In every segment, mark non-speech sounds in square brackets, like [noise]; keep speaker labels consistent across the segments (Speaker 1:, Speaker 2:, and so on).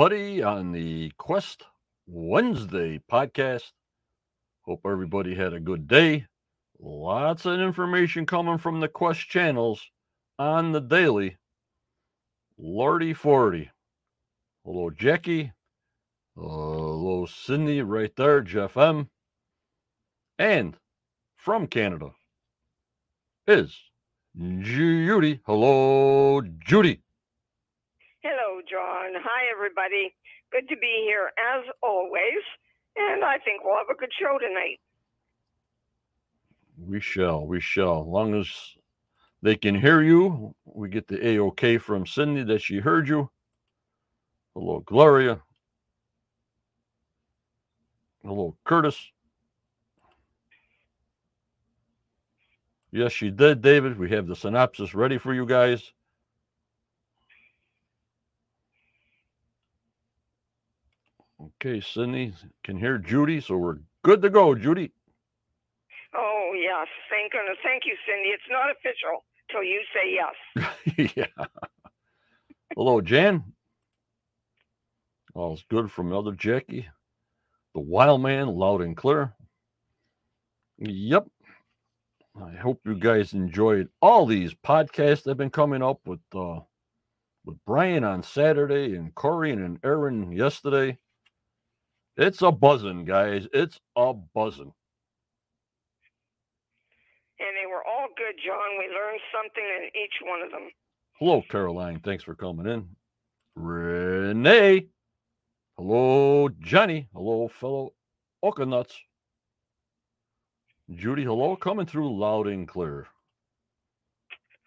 Speaker 1: everybody on the Quest Wednesday podcast. Hope everybody had a good day. Lots of information coming from the Quest channels on the daily. Lordy Forty. Hello, Jackie. Hello, Sydney, right there, Jeff M. And from Canada is Judy. Hello, Judy.
Speaker 2: John. Hi, everybody. Good to be here as always. And I think we'll have a good show tonight.
Speaker 1: We shall. We shall. As long as they can hear you, we get the A OK from Cindy that she heard you. Hello, Gloria. Hello, Curtis. Yes, she did, David. We have the synopsis ready for you guys. Okay, Sydney can hear Judy, so we're good to go, Judy.
Speaker 2: Oh, yes. Thank goodness. Thank you, Cindy. It's not official till you say yes. [laughs]
Speaker 1: yeah. Hello, Jan. All's good from Elder Jackie. The Wild Man, loud and clear. Yep. I hope you guys enjoyed all these podcasts that have been coming up with uh with Brian on Saturday and Corey and Aaron yesterday. It's a buzzing, guys. It's a buzzing.
Speaker 2: And they were all good, John. We learned something in each one of them.
Speaker 1: Hello, Caroline. Thanks for coming in. Renee. Hello, Johnny. Hello, fellow Okanuts. Judy, hello. Coming through loud and clear.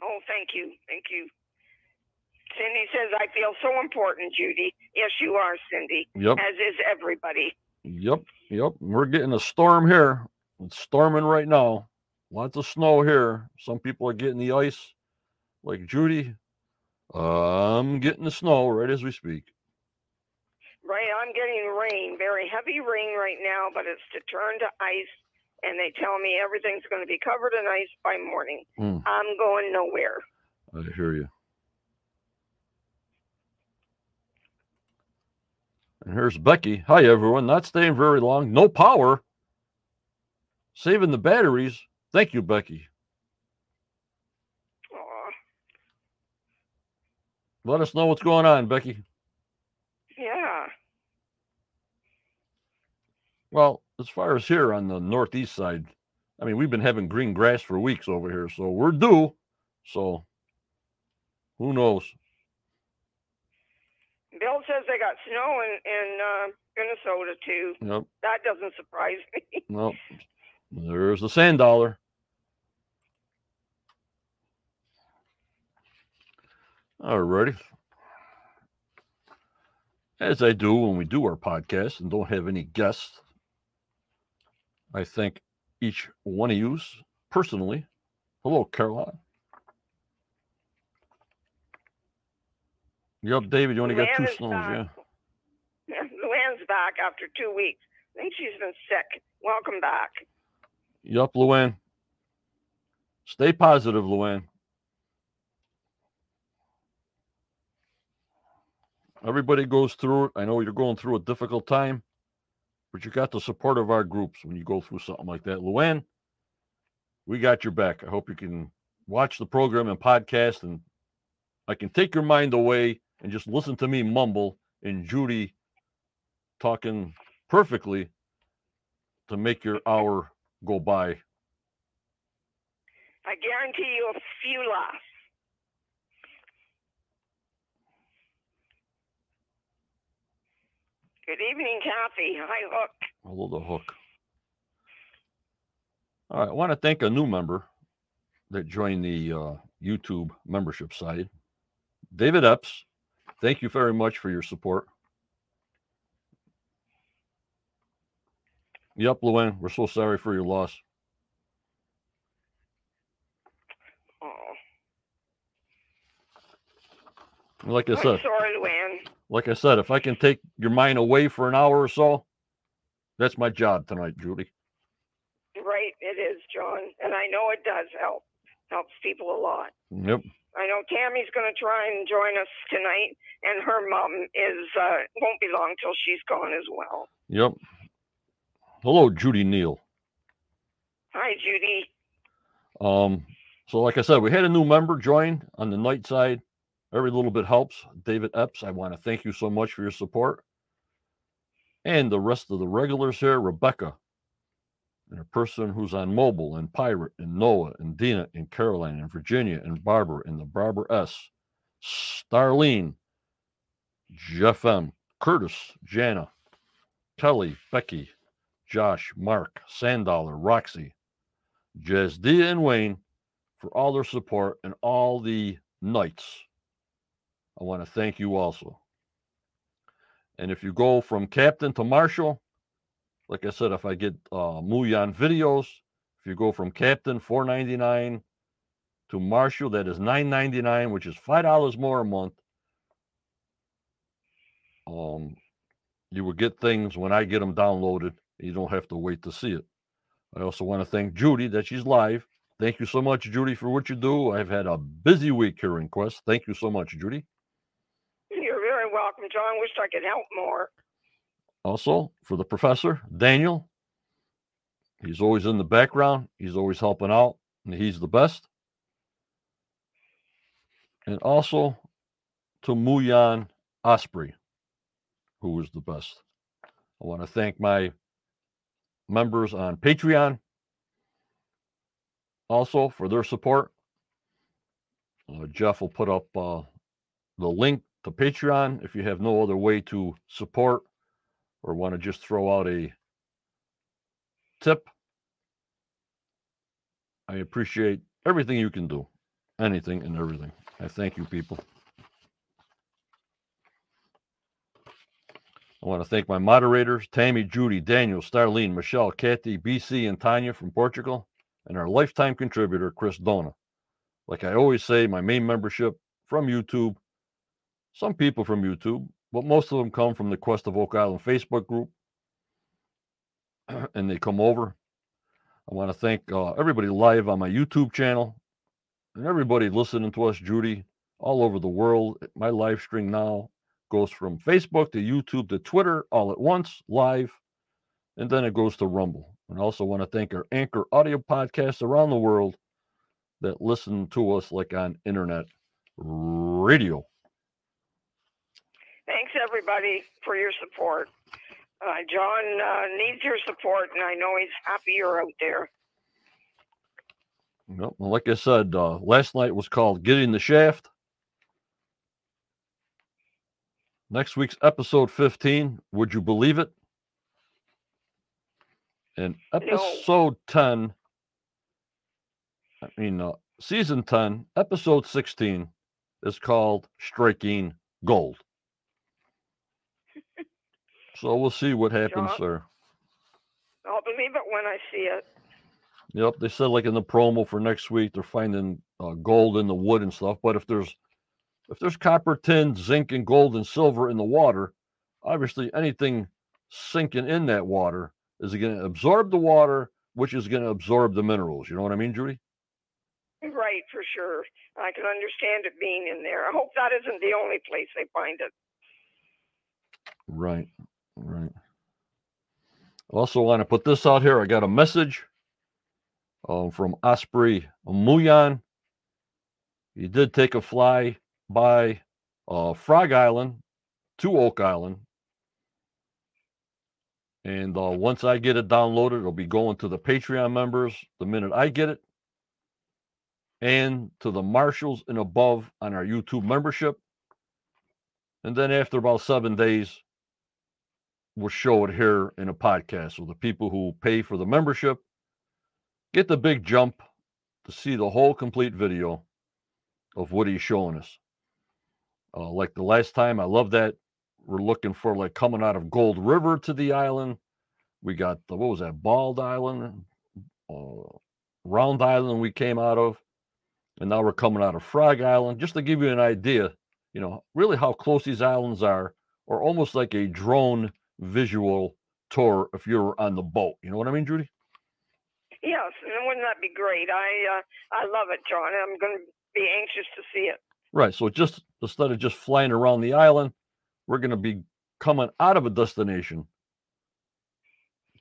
Speaker 2: Oh, thank you. Thank you. Cindy says, I feel so important, Judy. Yes, you are, Cindy.
Speaker 1: Yep.
Speaker 2: As is everybody.
Speaker 1: Yep. Yep. We're getting a storm here. It's storming right now. Lots of snow here. Some people are getting the ice, like Judy. I'm getting the snow right as we speak.
Speaker 2: Right, I'm getting rain, very heavy rain right now, but it's to turn to ice. And they tell me everything's going to be covered in ice by morning.
Speaker 1: Mm,
Speaker 2: I'm going nowhere.
Speaker 1: I hear you. And here's Becky. Hi, everyone. Not staying very long. No power. Saving the batteries. Thank you, Becky.
Speaker 2: Aw,
Speaker 1: Let us know what's going on, Becky.
Speaker 2: yeah.
Speaker 1: Well, as far as here on the northeast side, I mean, we've been having green grass for weeks over here, so we're due. So who knows?
Speaker 2: Bill says they got snow in, in uh, Minnesota too.
Speaker 1: Yep.
Speaker 2: That doesn't surprise me. [laughs]
Speaker 1: No. There's the sand dollar. Alrighty. As I do when we do our podcast and don't have any guests, I thank each one of you personally. Hello, Caroline. Yep, David, you only got two snows,
Speaker 2: back.
Speaker 1: yeah. [laughs]
Speaker 2: Luann's back after two weeks. I think she's been sick. Welcome back.
Speaker 1: Yup, Luann. Stay positive, Luann. Everybody goes through it. I know you're going through a difficult time, but you got the support of our groups when you go through something like that. Luann, we got your back. I hope you can watch the program and podcast, and I can take your mind away and just listen to me mumble and Judy talking perfectly to make your hour go by.
Speaker 2: I guarantee you a few laughs. Good evening, Kathy. Hi, Hook.
Speaker 1: Hello, the hook. All right, I want to thank a new member that joined the uh, YouTube membership site, David Epps. Thank you very much for your support. Yep, Luann, we're so sorry for your loss.
Speaker 2: Oh,
Speaker 1: Like I
Speaker 2: I'm
Speaker 1: said,
Speaker 2: sorry, Luann.
Speaker 1: like I said, if I can take your mind away for an hour or so, that's my job tonight, Judy.
Speaker 2: Right, it is, John. And I know it does help. Helps people a lot.
Speaker 1: Yep.
Speaker 2: I know Tammy's going to try and join us tonight, and her mom is uh, won't be long till she's gone as well.
Speaker 1: Yep. Hello, Judy Neal.
Speaker 2: Hi, Judy.
Speaker 1: Um, so like I said, we had a new member join on the night side. Every little bit helps. David Epps, I want to thank you so much for your support. And the rest of the regulars here, Rebecca, and a person who's on mobile, and Pirate, and Noah, and Dina, and Caroline, and Virginia, and Barbara, and the Barbara S, Starlene, Jeff M, Curtis, Jana, Kelly, Becky, Josh, Mark, Sandollar, Roxy, Jazdia, and Wayne for all their support and all the nights. I want to thank you also. And if you go from captain to marshal, like I said, if I get uh, Muyan videos, if you go from captain 499 to Marshall, that is 999, which is five dollars more a month. Um, you will get things when I get them downloaded. You don't have to wait to see it. I also want to thank Judy that she's live. Thank you so much, Judy, for what you do. I've had a busy week here in Quest. Thank you so much, Judy.
Speaker 2: You're very welcome, John. Wish I could help more.
Speaker 1: Also, for the professor, Daniel. He's always in the background. He's always helping out, and he's the best. And also to Muyan Osprey, who is the best. I want to thank my members on Patreon also for their support. Uh, Jeff will put up uh, the link to Patreon if you have no other way to support or want to just throw out a tip. I appreciate everything you can do, anything and everything. I thank you, people. I want to thank my moderators, Tammy, Judy, Daniel, Starlene, Michelle, Kathy, BC, and Tanya from Portugal, and our lifetime contributor, Chris Dona. Like I always say, my main membership from YouTube, some people from YouTube, but most of them come from the Quest of Oak Island Facebook group, [clears throat] and they come over. I want to thank uh, everybody live on my YouTube channel and everybody listening to us, Judy, all over the world. My live stream now goes from Facebook to YouTube to Twitter all at once, live, and then it goes to Rumble. And I also want to thank our anchor audio podcasts around the world that listen to us like on internet radio.
Speaker 2: Thanks, everybody, for your support. Uh, John uh, needs your support, and I know he's happy you're out there.
Speaker 1: Well, like I said, uh, last night was called Getting the Shaft. Next week's episode 15, would you believe it? And episode 10, I mean, uh, season 10, episode 16 is called Striking Gold. So we'll see what happens there.
Speaker 2: I'll believe it when I see it.
Speaker 1: Yep, they said like in the promo for next week they're finding uh, gold in the wood and stuff. But if there's if there's copper, tin, zinc, and gold and silver in the water, obviously anything sinking in that water is going to absorb the water, which is going to absorb the minerals. You know what I mean, Judy?
Speaker 2: Right, for sure. I can understand it being in there. I hope that isn't the only place they find it.
Speaker 1: Right, right. Also want to put this out here. I got a message um, from Osprey Muyan. He did take a fly by uh, Frog Island to Oak Island. And uh, once I get it downloaded, it'll be going to the Patreon members the minute I get it, and to the marshals and above on our YouTube membership. And then after about seven days, we'll show it here in a podcast. So the people who pay for the membership get the big jump to see the whole complete video of what he's showing us. Uh, like the last time, I love that we're looking for like coming out of Gold River to the island. We got the what was that Bald Island, uh, Round Island we came out of, and now we're coming out of Frog Island. Just to give you an idea, you know, really how close these islands are, or almost like a drone visual tour if you're on the boat. You know what I mean, Judy?
Speaker 2: Yes, and wouldn't that be great? I uh, I love it, John. I'm going to be anxious to see it.
Speaker 1: Right. So just instead of just flying around the island, we're going to be coming out of a destination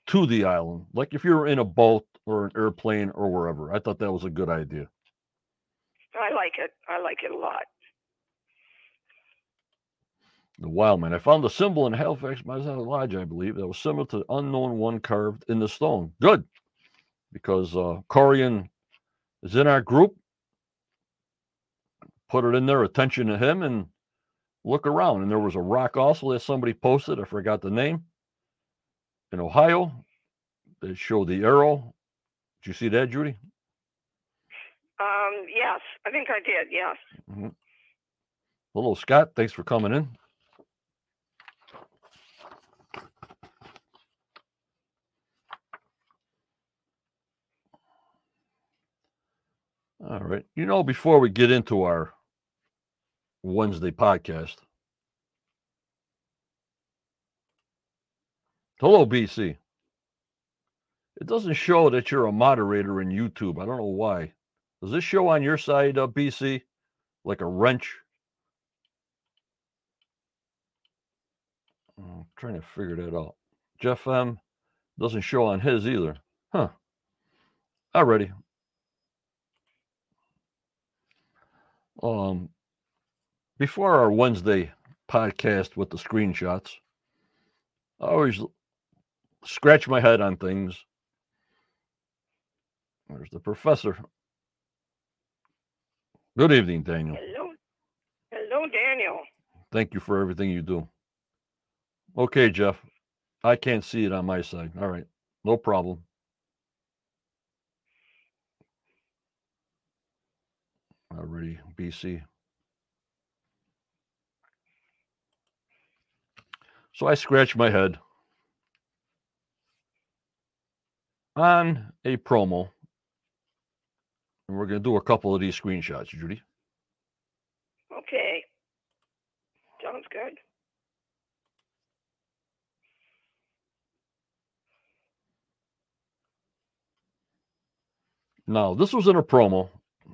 Speaker 1: to the island, like if you were in a boat or an airplane or wherever. I thought that was a good idea.
Speaker 2: I like it. I like it a lot.
Speaker 1: The wild man. I found a symbol in Halifax, Massachusetts Lodge, I believe, that was similar to the unknown one carved in the stone. Good, because uh, Corian is in our group. Put it in there, attention to him, and look around. And there was a rock also that somebody posted. I forgot the name. In Ohio, they showed the arrow. Did you see that, Judy?
Speaker 2: Um, yes, I think I did. Yes.
Speaker 1: Hello, Scott. Thanks for coming in. All right. You know, before we get into our Wednesday podcast, hello, BC. It doesn't show that you're a moderator in YouTube. I don't know why. Does this show on your side, uh, BC, like a wrench? I'm trying to figure that out. Jeff M doesn't show on his either. Huh. Alrighty. Um before our Wednesday podcast with the screenshots, I always scratch my head on things. Where's the professor. Good evening, Daniel.
Speaker 2: Hello. Hello, Daniel.
Speaker 1: Thank you for everything you do. Okay, Jeff. I can't see it on my side. All right. No problem. Uh, Already, BC. So I scratch my head on a promo. And we're going to do a couple of these screenshots, Judy.
Speaker 2: Okay. Sounds good.
Speaker 1: Now, this was in a promo.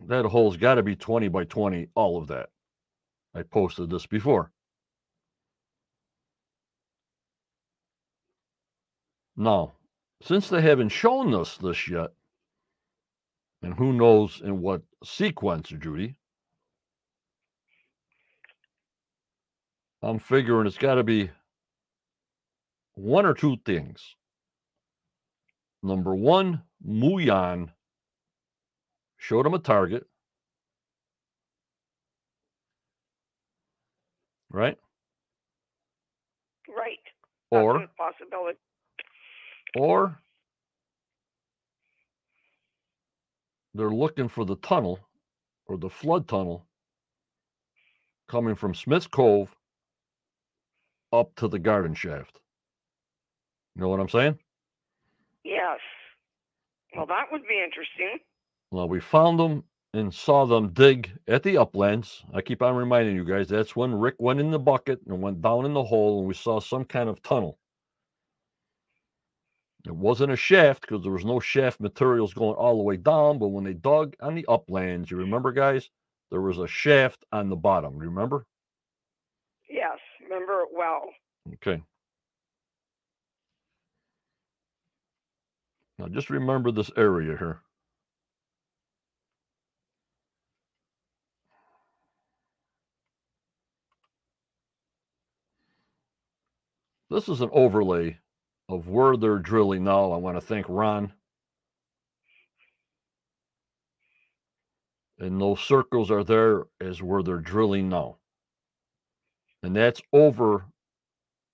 Speaker 1: That hole's got to be 20 by 20, all of that. I posted this before. Now, since they haven't shown us this yet, and who knows in what sequence, Judy, I'm figuring it's got to be one or two things. Number one, Muyan showed him a target, right?
Speaker 2: Right. That's
Speaker 1: Or
Speaker 2: a possibility.
Speaker 1: or they're looking for the tunnel or the flood tunnel coming from Smith's Cove up to the garden shaft. You know what I'm saying?
Speaker 2: Yes. Well, that would be interesting.
Speaker 1: Well, we found them and saw them dig at the uplands. I keep on reminding you guys that's when Rick went in the bucket and went down in the hole, and we saw some kind of tunnel. It wasn't a shaft because there was no shaft materials going all the way down. But when they dug on the uplands, you remember, guys, there was a shaft on the bottom. Remember?
Speaker 2: Yes. Remember it well.
Speaker 1: Okay. Now just remember this area here. This is an overlay of where they're drilling now. I want to thank Ron. And those circles are there as where they're drilling now. And that's over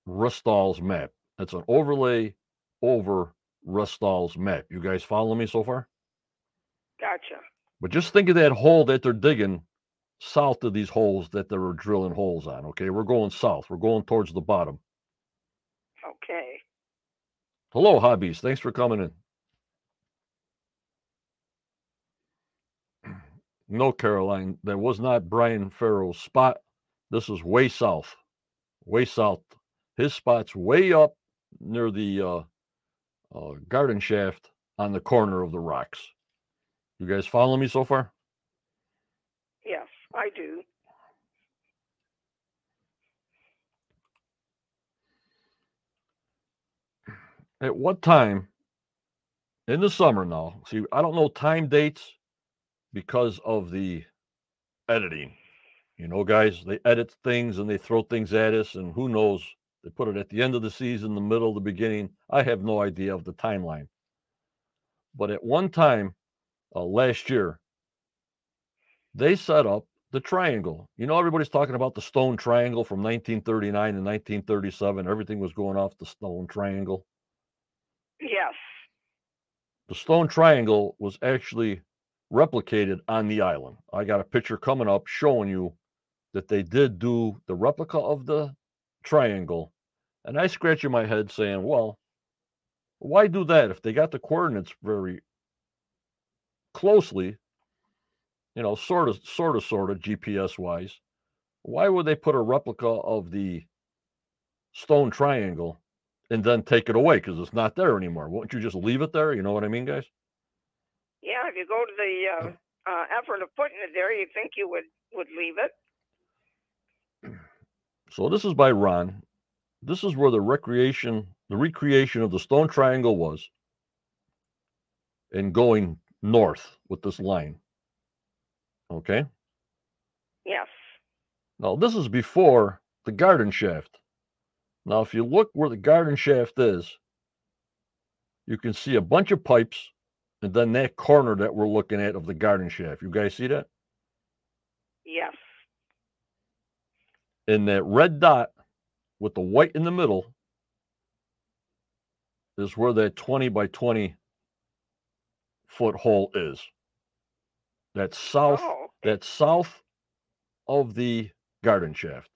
Speaker 1: Restall's map. That's an overlay over Restall's map. You guys follow me so far?
Speaker 2: Gotcha.
Speaker 1: But just think of that hole that they're digging south of these holes that they were drilling holes on. Okay, we're going south. We're going towards the bottom.
Speaker 2: Okay.
Speaker 1: Hello, hobbies. Thanks for coming in. [clears throat] No, Caroline, that was not Brian Farrell's spot. This is way south, way south. His spot's way up near the uh, uh, garden shaft on the corner of the rocks. You guys follow me so far?
Speaker 2: Yes, I do.
Speaker 1: At what time in the summer now? See, I don't know time dates because of the editing. You know, guys, they edit things and they throw things at us, and who knows? They put it at the end of the season, the middle, the beginning. I have no idea of the timeline. But at one time uh, last year, they set up the triangle. You know, everybody's talking about the stone triangle from 1939 and 1937. Everything was going off the stone triangle.
Speaker 2: Yes.
Speaker 1: The stone triangle was actually replicated on the island. I got a picture coming up showing you that they did do the replica of the triangle. And I scratching my head saying, well, why do that if they got the coordinates very closely, you know, sort of, sort of, sort of GPS wise? Why would they put a replica of the stone triangle and then take it away because it's not there anymore? Won't you just leave it there? You know what I mean, guys?
Speaker 2: Yeah, if you go to the uh, uh, effort of putting it there, you think you would would leave it. [clears throat]
Speaker 1: So this is by Ron. This is where the recreation, the recreation of the stone triangle was, and going north with this line. Okay.
Speaker 2: Yes.
Speaker 1: Now this is before the garden shaft. Now, if you look where the garden shaft is, you can see a bunch of pipes and then that corner that we're looking at of the garden shaft. You guys see that?
Speaker 2: Yes.
Speaker 1: And that red dot with the white in the middle is where that 20 by 20 foot hole is. That's south,
Speaker 2: Oh,
Speaker 1: that's south of the garden shaft.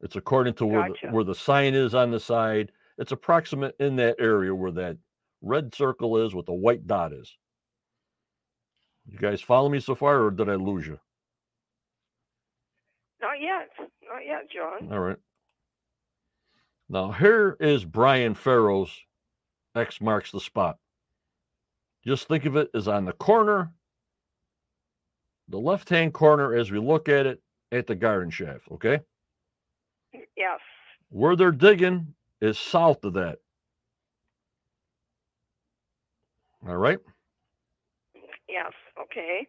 Speaker 1: It's according to where
Speaker 2: Gotcha.
Speaker 1: the, where the sign is on the side. It's approximate in that area where that red circle is with the white dot is. You guys follow me so far, or did I lose you?
Speaker 2: not yet. Not yet, John.
Speaker 1: All right. Now here is Brian Farrow's X marks the spot. Just think of it as on the corner, the left hand corner as we look at it at the garden shaft. Okay.
Speaker 2: Yes.
Speaker 1: Where they're digging is south of that. All right.
Speaker 2: Yes. Okay.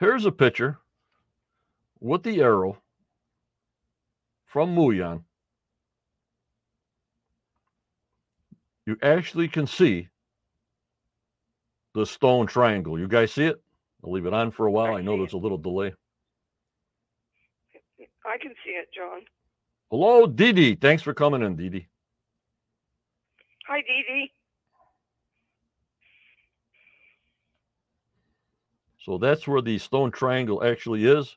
Speaker 1: Here's a picture with the arrow from Muyan. You actually can see the stone triangle. You guys see it? I'll leave it on for a while.
Speaker 2: I
Speaker 1: I know there's a little delay.
Speaker 2: I can see it, John.
Speaker 1: Hello, Dee Dee. Thanks for coming in, Dee Dee.
Speaker 2: Hi, Dee Dee.
Speaker 1: So that's where the stone triangle actually is.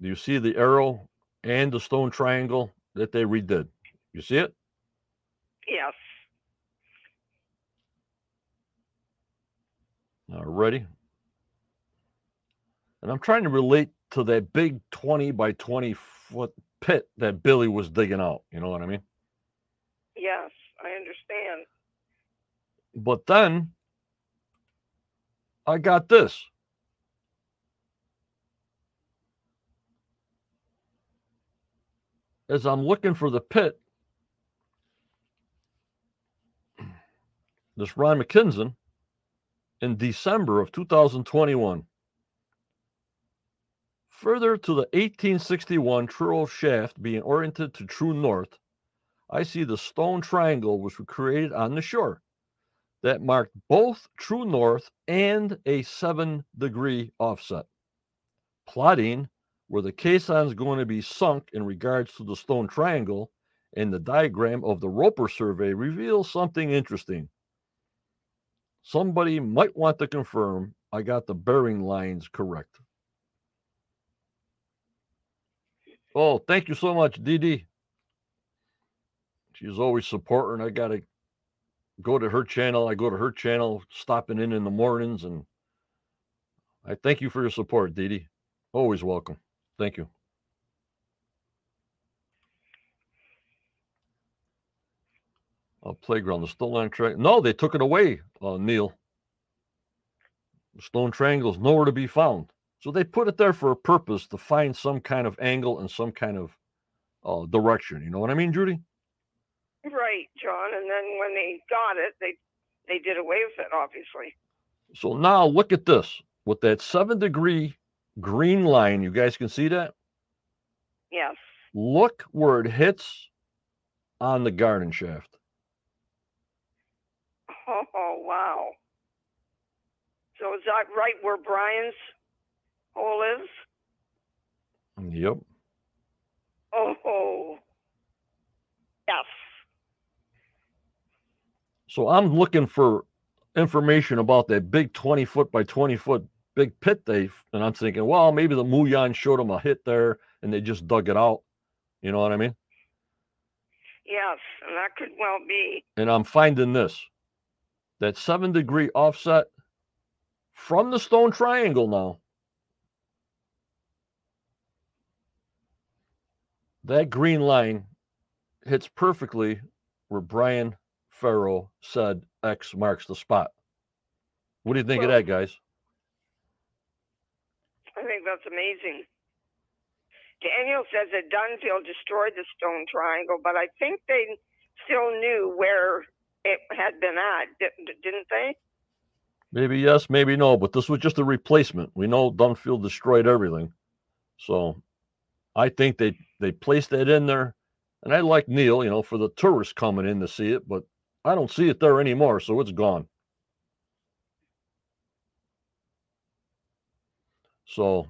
Speaker 1: Do you see the arrow and the stone triangle that they redid? You see it?
Speaker 2: Yes.
Speaker 1: Alrighty. And I'm trying to relate to that big 20 by 20 foot pit that Billy was digging out. You know what I mean?
Speaker 2: Yes. I understand.
Speaker 1: But then I got this. As I'm looking for the pit, this Ron McKinson in December of 2021. Further to the 1861 Truro shaft being oriented to true north, I see the stone triangle which was created on the shore that marked both true north and a seven degree offset. Plotting where the caisson is going to be sunk in regards to the stone triangle and the diagram of the Roper survey reveals something interesting. Somebody might want to confirm I got the bearing lines correct. Oh, thank you so much, Dee. She's always supporting. I got to go to her channel. I go to her channel, stopping in in the mornings, and I thank you for your support, Dee. Always welcome. Thank you. Playground, the Stone Line Track. No, they took it away, uh, Neil. The Stone Triangle is nowhere to be found. So they put it there for a purpose to find some kind of angle and some kind of uh, direction. You know what I mean, Judy?
Speaker 2: Right, John. And then when they got it, they they did away with it, obviously.
Speaker 1: So now look at this with that seven degree green line. You guys can see that?
Speaker 2: Yes.
Speaker 1: Look where it hits on the garden shaft.
Speaker 2: Oh, wow. So is that right where Brian's hole is?
Speaker 1: Yep.
Speaker 2: Oh, yes.
Speaker 1: So I'm looking for information about that big 20 foot by 20 foot big pit they and I'm thinking, well, maybe the Muyan showed them a hit there and they just dug it out. You know what I mean?
Speaker 2: Yes, and that could well be.
Speaker 1: And I'm finding this that seven degree offset from the stone triangle now. That green line hits perfectly where Brian Farrow said X marks the spot. What do you think
Speaker 2: Well-
Speaker 1: of that, guys?
Speaker 2: I think that's amazing. Daniel says that Dunfield destroyed the stone triangle, but I think they still knew where it had been at, didn't they?
Speaker 1: Maybe yes, maybe no, but this was just a replacement. We know Dunfield destroyed everything. So I think they they placed that in there. And I like Neil, you know, for the tourists coming in to see it, but I don't see it there anymore, so it's gone. So,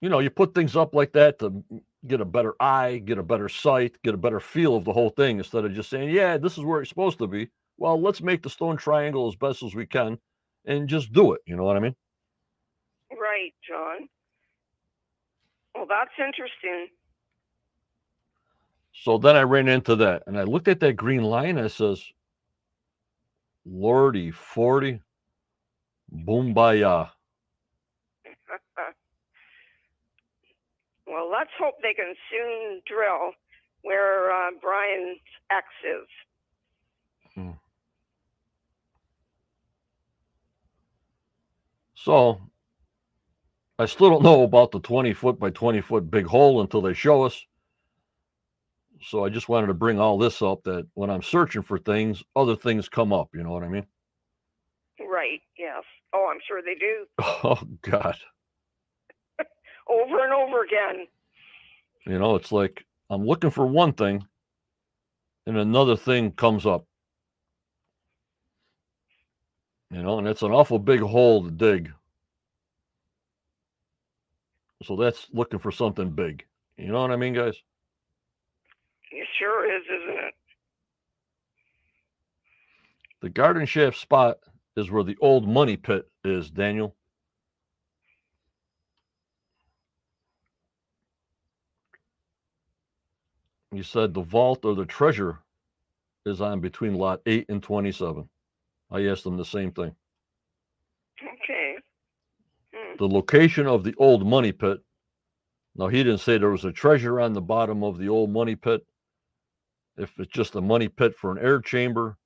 Speaker 1: you know, you put things up like that to get a better eye, get a better sight, get a better feel of the whole thing instead of just saying, yeah, this is where it's supposed to be. Well, let's make the stone triangle as best as we can and just do it. You know what I mean?
Speaker 2: Right, John. Well, that's interesting.
Speaker 1: So then I ran into that and I looked at that green line. And I says, Lordy 40, Boombaya. [laughs]
Speaker 2: well, let's hope they can soon drill where uh, Brian's X is.
Speaker 1: So I still don't know about the 20 foot by 20 foot big hole until they show us. So I just wanted to bring all this up that when I'm searching for things, other things come up. You know what I mean?
Speaker 2: Right, yes. Oh, I'm sure they do. [laughs]
Speaker 1: Oh, God.
Speaker 2: Over and over again.
Speaker 1: You know, it's like I'm looking for one thing and another thing comes up. You know, and it's an awful big hole to dig. So that's looking for something big. You know what I mean, guys?
Speaker 2: It sure is, isn't it?
Speaker 1: The garden shaft spot is where the old money pit is, Daniel. You said the vault or the treasure is on between lot 8 and 27. I asked them the same thing.
Speaker 2: Okay. Hmm.
Speaker 1: The location of the old money pit. Now, he didn't say there was a treasure on the bottom of the old money pit, if it's just a money pit for an air chamber,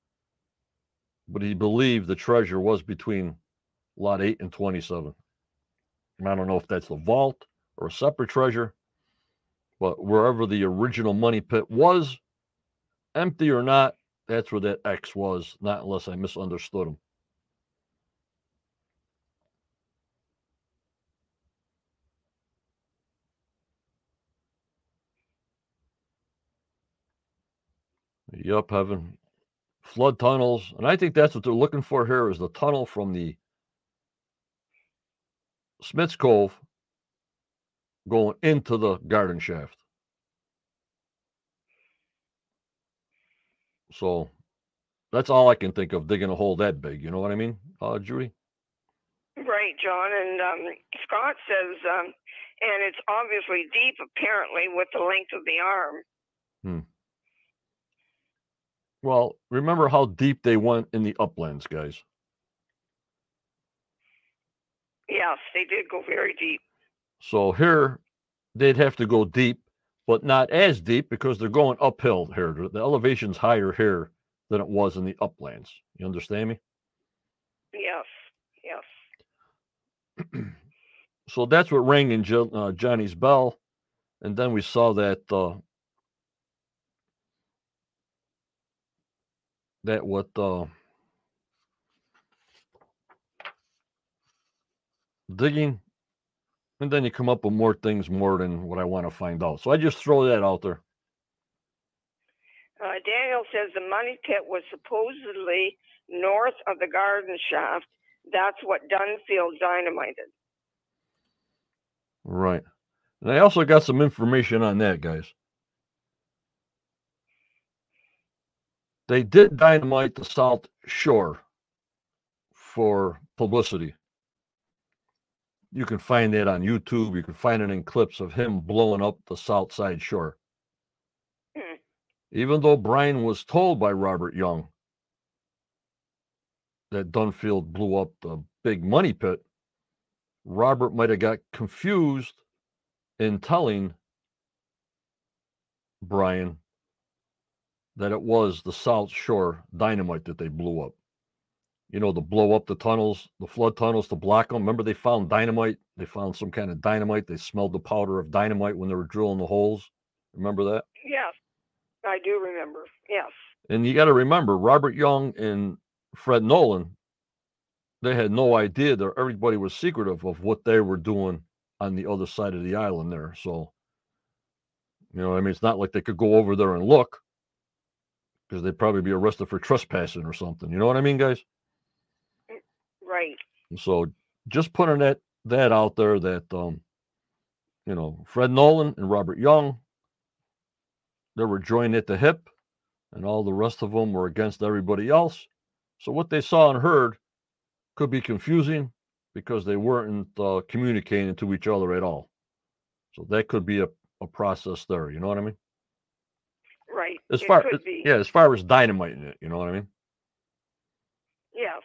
Speaker 1: but he believed the treasure was between lot 8 and 27. And I don't know if that's the vault or a separate treasure, but wherever the original money pit was, empty or not, that's where that X was, not unless I misunderstood him. Yup, heaven. Flood tunnels. And I think that's what they're looking for here is the tunnel from the Smith's Cove going into the garden shaft. So that's all I can think of digging a hole that big. You know what I mean, uh, Judy?
Speaker 2: Right, John. And um, Scott says, um, and it's obviously deep, apparently, with the length of the arm. Hmm.
Speaker 1: Well, remember how deep they went in the uplands, guys.
Speaker 2: Yes, they did go very deep.
Speaker 1: So here they'd have to go deep, but not as deep because they're going uphill here. The- elevation's higher here than it was in the uplands. You understand me?
Speaker 2: Yes. Yes. [clears throat]
Speaker 1: So that's what rang in jo- uh, Johnny's bell, and then we saw that uh, that what uh, digging, and then you come up with more things more than what I want to find out. So I just throw that out there.
Speaker 2: Uh, Daniel says the money pit was supposedly north of the garden shaft. That's what Dunfield dynamited.
Speaker 1: Right. And I also got some information on that, guys. They did dynamite the South Shore for publicity. You can find that on YouTube. You can find it in clips of him blowing up the South Side Shore.
Speaker 2: Hmm.
Speaker 1: Even though Brian was told by Robert Young that Dunfield blew up the big money pit, Robert might have got confused in telling Brian that it was the South Shore dynamite that they blew up. You know, to blow up the tunnels, the flood tunnels to block them. Remember, they found dynamite. They found some kind of dynamite. They smelled the powder of dynamite when they were drilling the holes. Remember that?
Speaker 2: Yes, I do remember. Yes.
Speaker 1: And you got to remember, Robert Young and Fred Nolan, they had no idea that everybody was secretive of what they were doing on the other side of the island there. So, you know, I mean, it's not like they could go over there and look because they'd probably be arrested for trespassing or something. You know what I mean, guys? So just putting that that out there that um, you know, Fred Nolan and Robert Young, they were joined at the hip, and all the rest of them were against everybody else. So what they saw and heard could be confusing because they weren't uh, communicating to each other at all. So that could be a, a process there. You know what I mean?
Speaker 2: Right.
Speaker 1: As
Speaker 2: it
Speaker 1: far as, yeah, as far as dynamiting it, you know what I mean?
Speaker 2: Yes.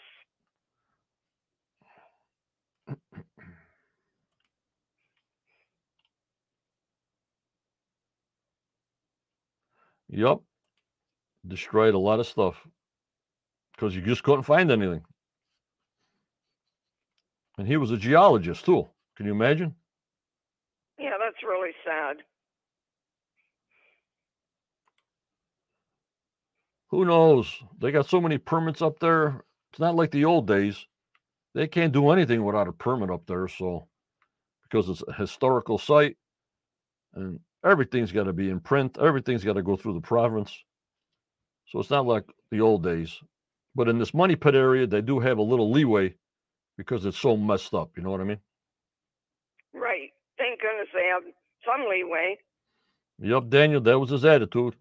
Speaker 1: Yep. Destroyed a lot of stuff because you just couldn't find anything. And he was a geologist too. Can you imagine?
Speaker 2: Yeah, that's really sad.
Speaker 1: Who knows? They got so many permits up there. It's not like the old days. They can't do anything without a permit up there. So, because it's a historical site and everything's got to be in print, everything's got to go through the province. So, it's not like the old days. But in this money pit area, they do have a little leeway because it's so messed up. You know what I mean?
Speaker 2: Right. Thank goodness they have some leeway.
Speaker 1: Yep, Daniel, that was his attitude.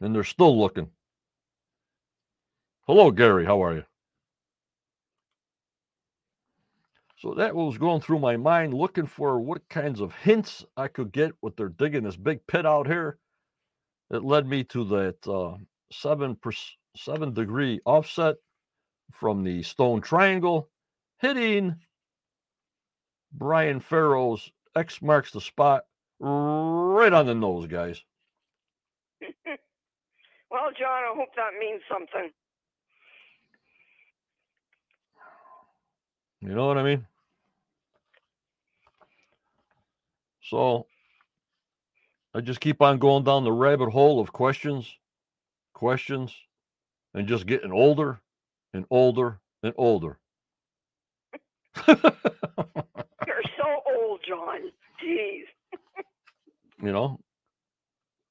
Speaker 1: And they're still looking. Hello, Gary. How are you? So that was going through my mind, looking for what kinds of hints I could get with they're digging this big pit out here. It led me to that uh, seven per, seven degree offset from the stone triangle, hitting Brian Farrow's X marks the spot right on the nose, guys. [laughs]
Speaker 2: Well, John, I hope that means something.
Speaker 1: You know what I mean? So I just keep on going down the rabbit hole of questions, questions, and just getting older and older and older. [laughs]
Speaker 2: You're so old, John. Jeez. [laughs]
Speaker 1: you know,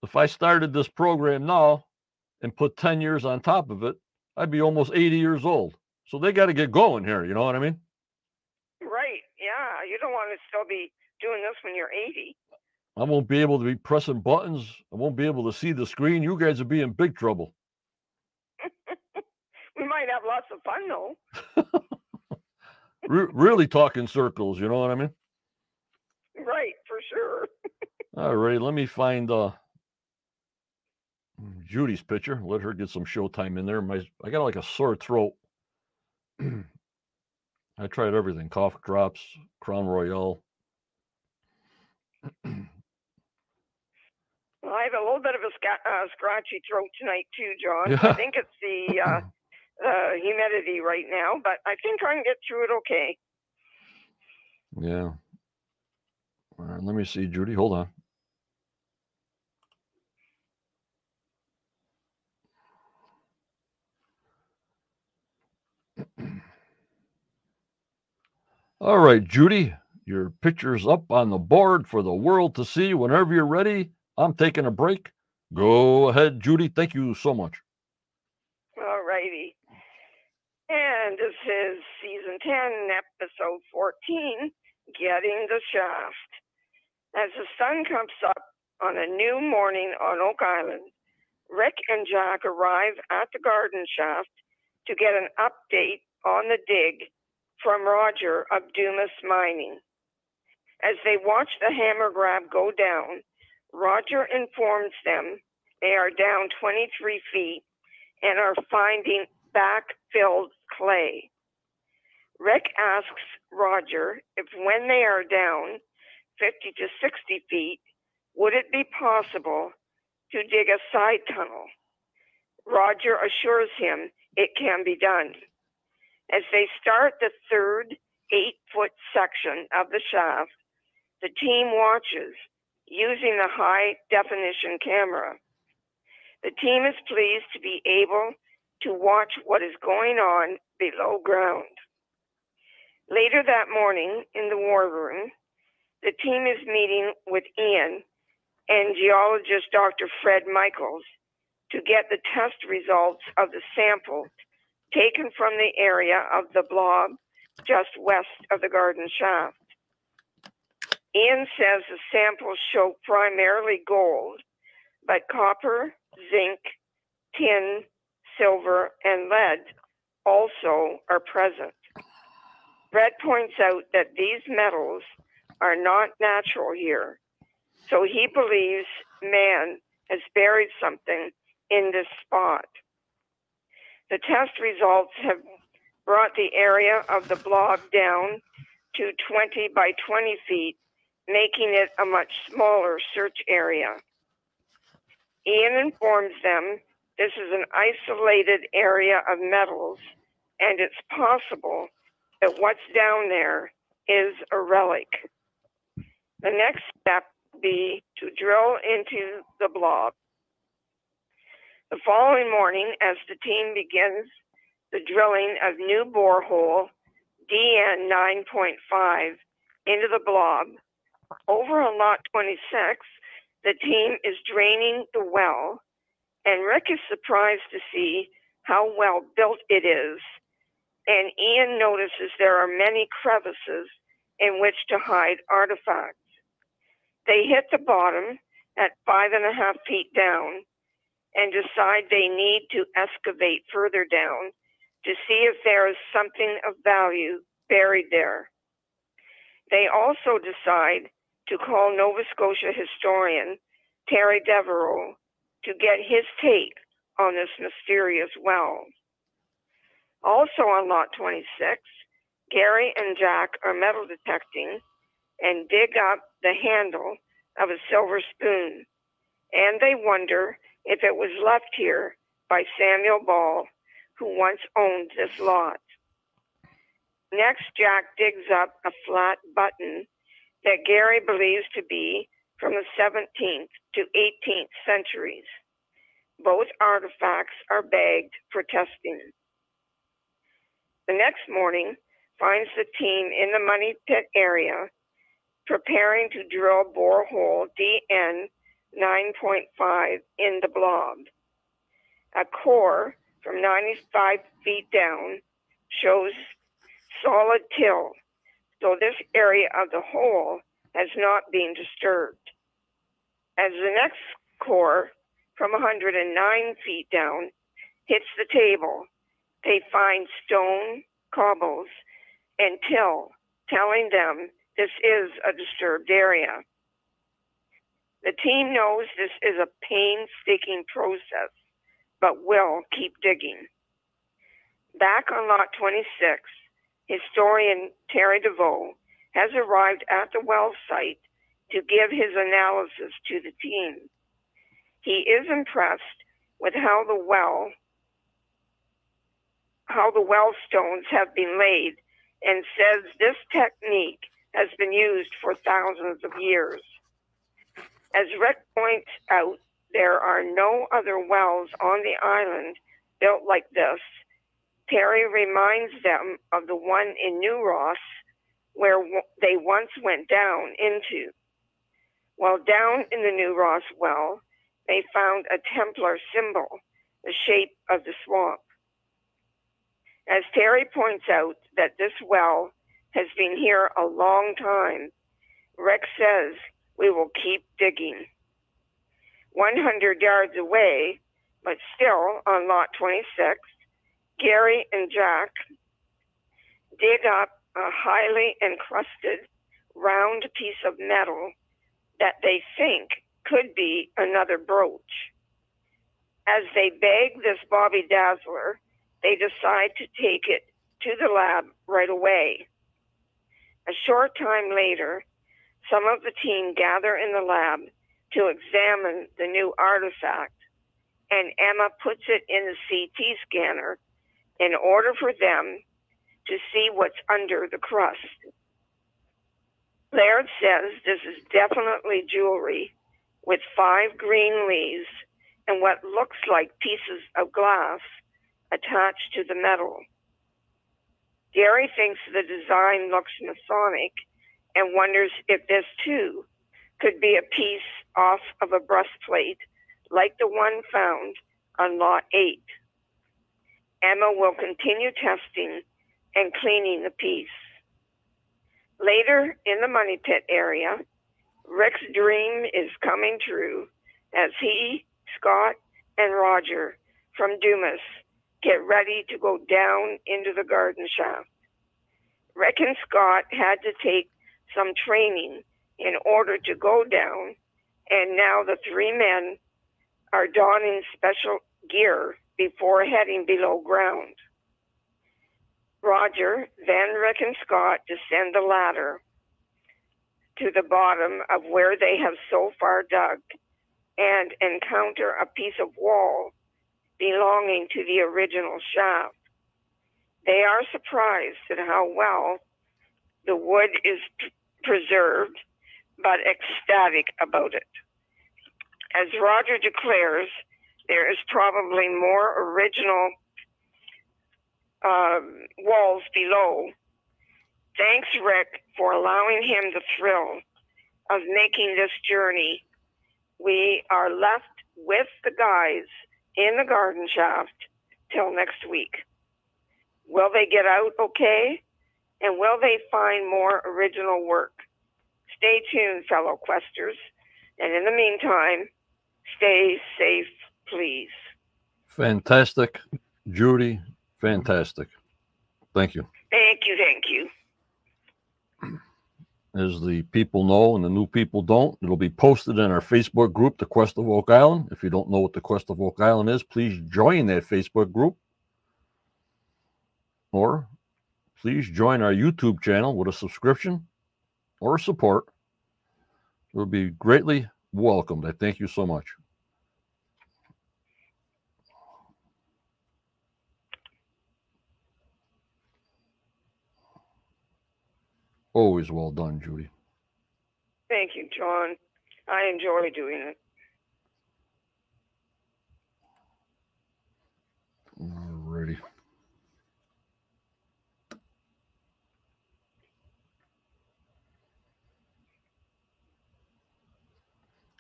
Speaker 1: if I started this program now and put 10 years on top of it, I'd be almost 80 years old. So they got to get going here. You know what I mean?
Speaker 2: Right. Yeah. You don't want to still be doing this when you're 80.
Speaker 1: I won't be able to be pressing buttons. I won't be able to see the screen. You guys will be in big trouble. [laughs]
Speaker 2: We might have lots of fun, though.
Speaker 1: Re- really talking circles. You know what I mean?
Speaker 2: Right. For sure. [laughs]
Speaker 1: All right. Let me find uh, Judy's picture. Let her get some showtime in there. My, I got like a sore throat. [clears throat] I tried everything cough drops, Crown Royal. [clears throat]
Speaker 2: Well, I have a little bit of a sca- uh, scratchy throat tonight too, John. I [laughs] think it's the uh, [clears throat] uh, humidity right now, but I think I can get through it okay.
Speaker 1: Yeah. All right, let me see, Judy. Hold on. All right, Judy, your picture's up on the board for the world to see whenever you're ready. I'm taking a break. Go ahead, Judy. Thank you so much.
Speaker 2: All righty. And this is season 10, episode 14 Getting the Shaft. As the sun comes up on a new morning on Oak Island, Rick and Jack arrive at the garden shaft to get an update on the dig from Roger of Dumas Mining. As they watch the hammer grab go down, Roger informs them they are down 23 feet and are finding backfilled clay. Rick asks Roger if when they are down 50 to 60 feet, would it be possible to dig a side tunnel? Roger assures him it can be done. As they start the third eight foot section of the shaft, the team watches using the high definition camera. The team is pleased to be able to watch what is going on below ground. Later that morning in the war room, the team is meeting with Ian and geologist Dr. Fred Michaels to get the test results of the sample taken from the area of the blob just west of the garden shaft. Ian says the samples show primarily gold, but copper, zinc, tin, silver, and lead also are present. Fred points out that these metals are not natural here, so he believes man has buried something in this spot. The test results have brought the area of the blob down to 20 by 20 feet, making it a much smaller search area. Ian informs them this is an isolated area of metals, and it's possible that what's down there is a relic. The next step be to drill into the blob. The following morning, as the team begins the drilling of new borehole DN 9.5 into the blob, over on lot 26, the team is draining the well, and Rick is surprised to see how well built it is. And Ian notices there are many crevices in which to hide artifacts. They hit the bottom at five and a half feet down and decide they need to excavate further down to see if there is something of value buried there. They also decide to call Nova Scotia historian Terry Deveau to get his take on this mysterious well. Also on lot 26, Gary and Jack are metal detecting and dig up the handle of a silver spoon, and they wonder if it was left here by Samuel Ball, who once owned this lot. Next, Jack digs up a flat button that Gary believes to be from the 17th to 18th centuries. Both artifacts are bagged for testing. The next morning finds the team in the money pit area preparing to drill borehole DN 9.5 in the blob. A core from 95 feet down shows solid till, so this area of the hole has not been disturbed. As the next core from 109 feet down hits the table, they find stone, cobbles, and till, telling them this is a disturbed area. The team knows this is a painstaking process, but will keep digging. Back on lot 26, historian Terry Deveau has arrived at the well site to give his analysis to the team. He is impressed with how the well how the well stones have been laid and says this technique has been used for thousands of years. As Rick points out, there are no other wells on the island built like this. Terry reminds them of the one in New Ross where they once went down into. While down in the New Ross well, they found a Templar symbol, the shape of the swamp. As Terry points out that this well has been here a long time, Rex says we will keep digging. 100 yards away, but still on lot 26, Gary and Jack dig up a highly encrusted round piece of metal that they think could be another brooch. As they bag this Bobby Dazzler, they decide to take it to the lab right away. A short time later, some of the team gather in the lab to examine the new artifact, and Emma puts it in the CT scanner in order for them to see what's under the crust. Laird says this is definitely jewelry with five green leaves and what looks like pieces of glass attached to the metal. Gary thinks the design looks Masonic and wonders if this too could be a piece off of a breastplate like the one found on Lot 8. Emma will continue testing and cleaning the piece. Later in the money pit area, Rick's dream is coming true as he, Scott, and Roger from Dumas get ready to go down into the garden shaft. Rick and Scott had to take some training in order to go down, and now the three men are donning special gear before heading below ground. Roger, Van Rick and Scott descend the ladder to the bottom of where they have so far dug and encounter a piece of wall belonging to the original shaft. They are surprised at how well the wood is preserved, but ecstatic about it. As Roger declares, there is probably more original um, walls below. Thanks, Rick, for allowing him the thrill of making this journey. We are left with the guys in the garden shaft till next week. Will they get out okay? And will they find more original work? Stay tuned, fellow questers. And in the meantime, stay safe, please.
Speaker 1: Fantastic, Judy. Fantastic. Thank you.
Speaker 2: Thank you, thank you.
Speaker 1: As the people know and the new people don't, it'll be posted in our Facebook group, The Quest of Oak Island. If you don't know what The Quest of Oak Island is, please join that Facebook group. Or please join our YouTube channel with a subscription or support. It would be greatly welcomed. I thank you so much. Always well done, Judy.
Speaker 2: Thank you, John. I enjoy doing it.
Speaker 1: Alrighty.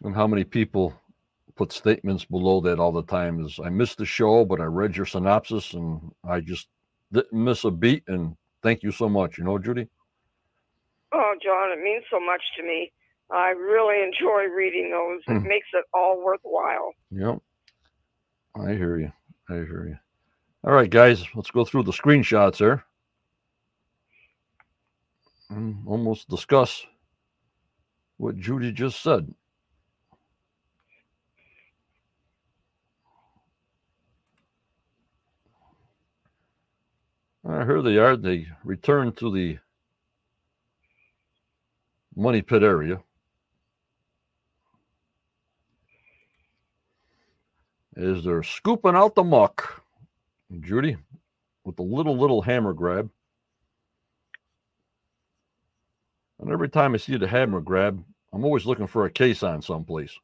Speaker 1: And how many people put statements below that all the time is I missed the show, but I read your synopsis and I just didn't miss a beat. And thank you so much. You know, Judy?
Speaker 2: Oh, John, it means so much to me. I really enjoy reading those. It
Speaker 1: Hmm.
Speaker 2: makes it all worthwhile.
Speaker 1: Yep. I hear you. I hear you. All right, guys, let's go through the screenshots here. And almost discuss what Judy just said. Uh, here they are. They return to the money pit area. is they're scooping out the muck, Judy, with a little little hammer grab. And every time I see the hammer grab, I'm always looking for a caisson someplace.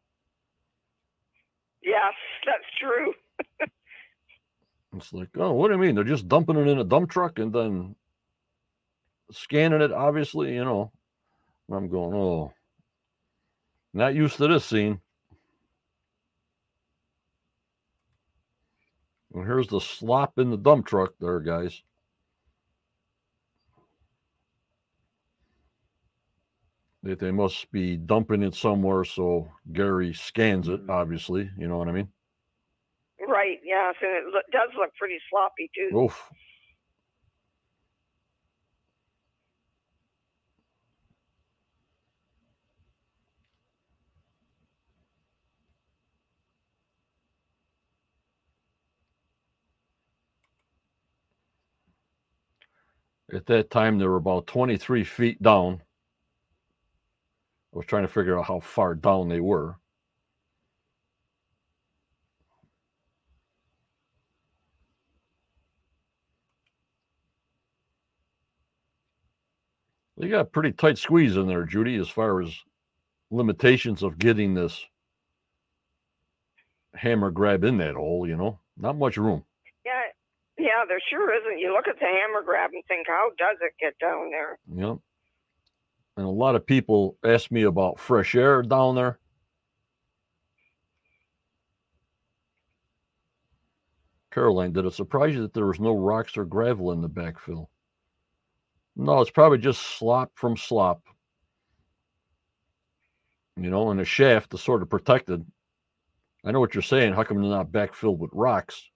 Speaker 2: Yes, that's true.
Speaker 1: It's like, oh, what do you mean? They're just dumping it in a dump truck and then scanning it, obviously, you know. And I'm going, oh, not used to this scene. And here's the slop in the dump truck there, guys. That they must be dumping it somewhere so Gary scans it, mm-hmm. obviously. You know what I mean?
Speaker 2: Right, yes, and it lo- does look pretty sloppy too.
Speaker 1: Oof. At that time, they were about 23 feet down. I was trying to figure out how far down they were. They got a pretty tight squeeze in there, Judy, as far as limitations of getting this hammer grab in that hole, you know, not much room.
Speaker 2: Yeah, yeah, there sure isn't. You look at the hammer grab and think, how does it get down there?
Speaker 1: Yep. And a lot of people ask me about fresh air down there. Caroline, did it surprise you that there was no rocks or gravel in the backfill? No, it's probably just slop from slop. You know, and a shaft is sort of protected. I know what you're saying. How come they're not backfilled with rocks?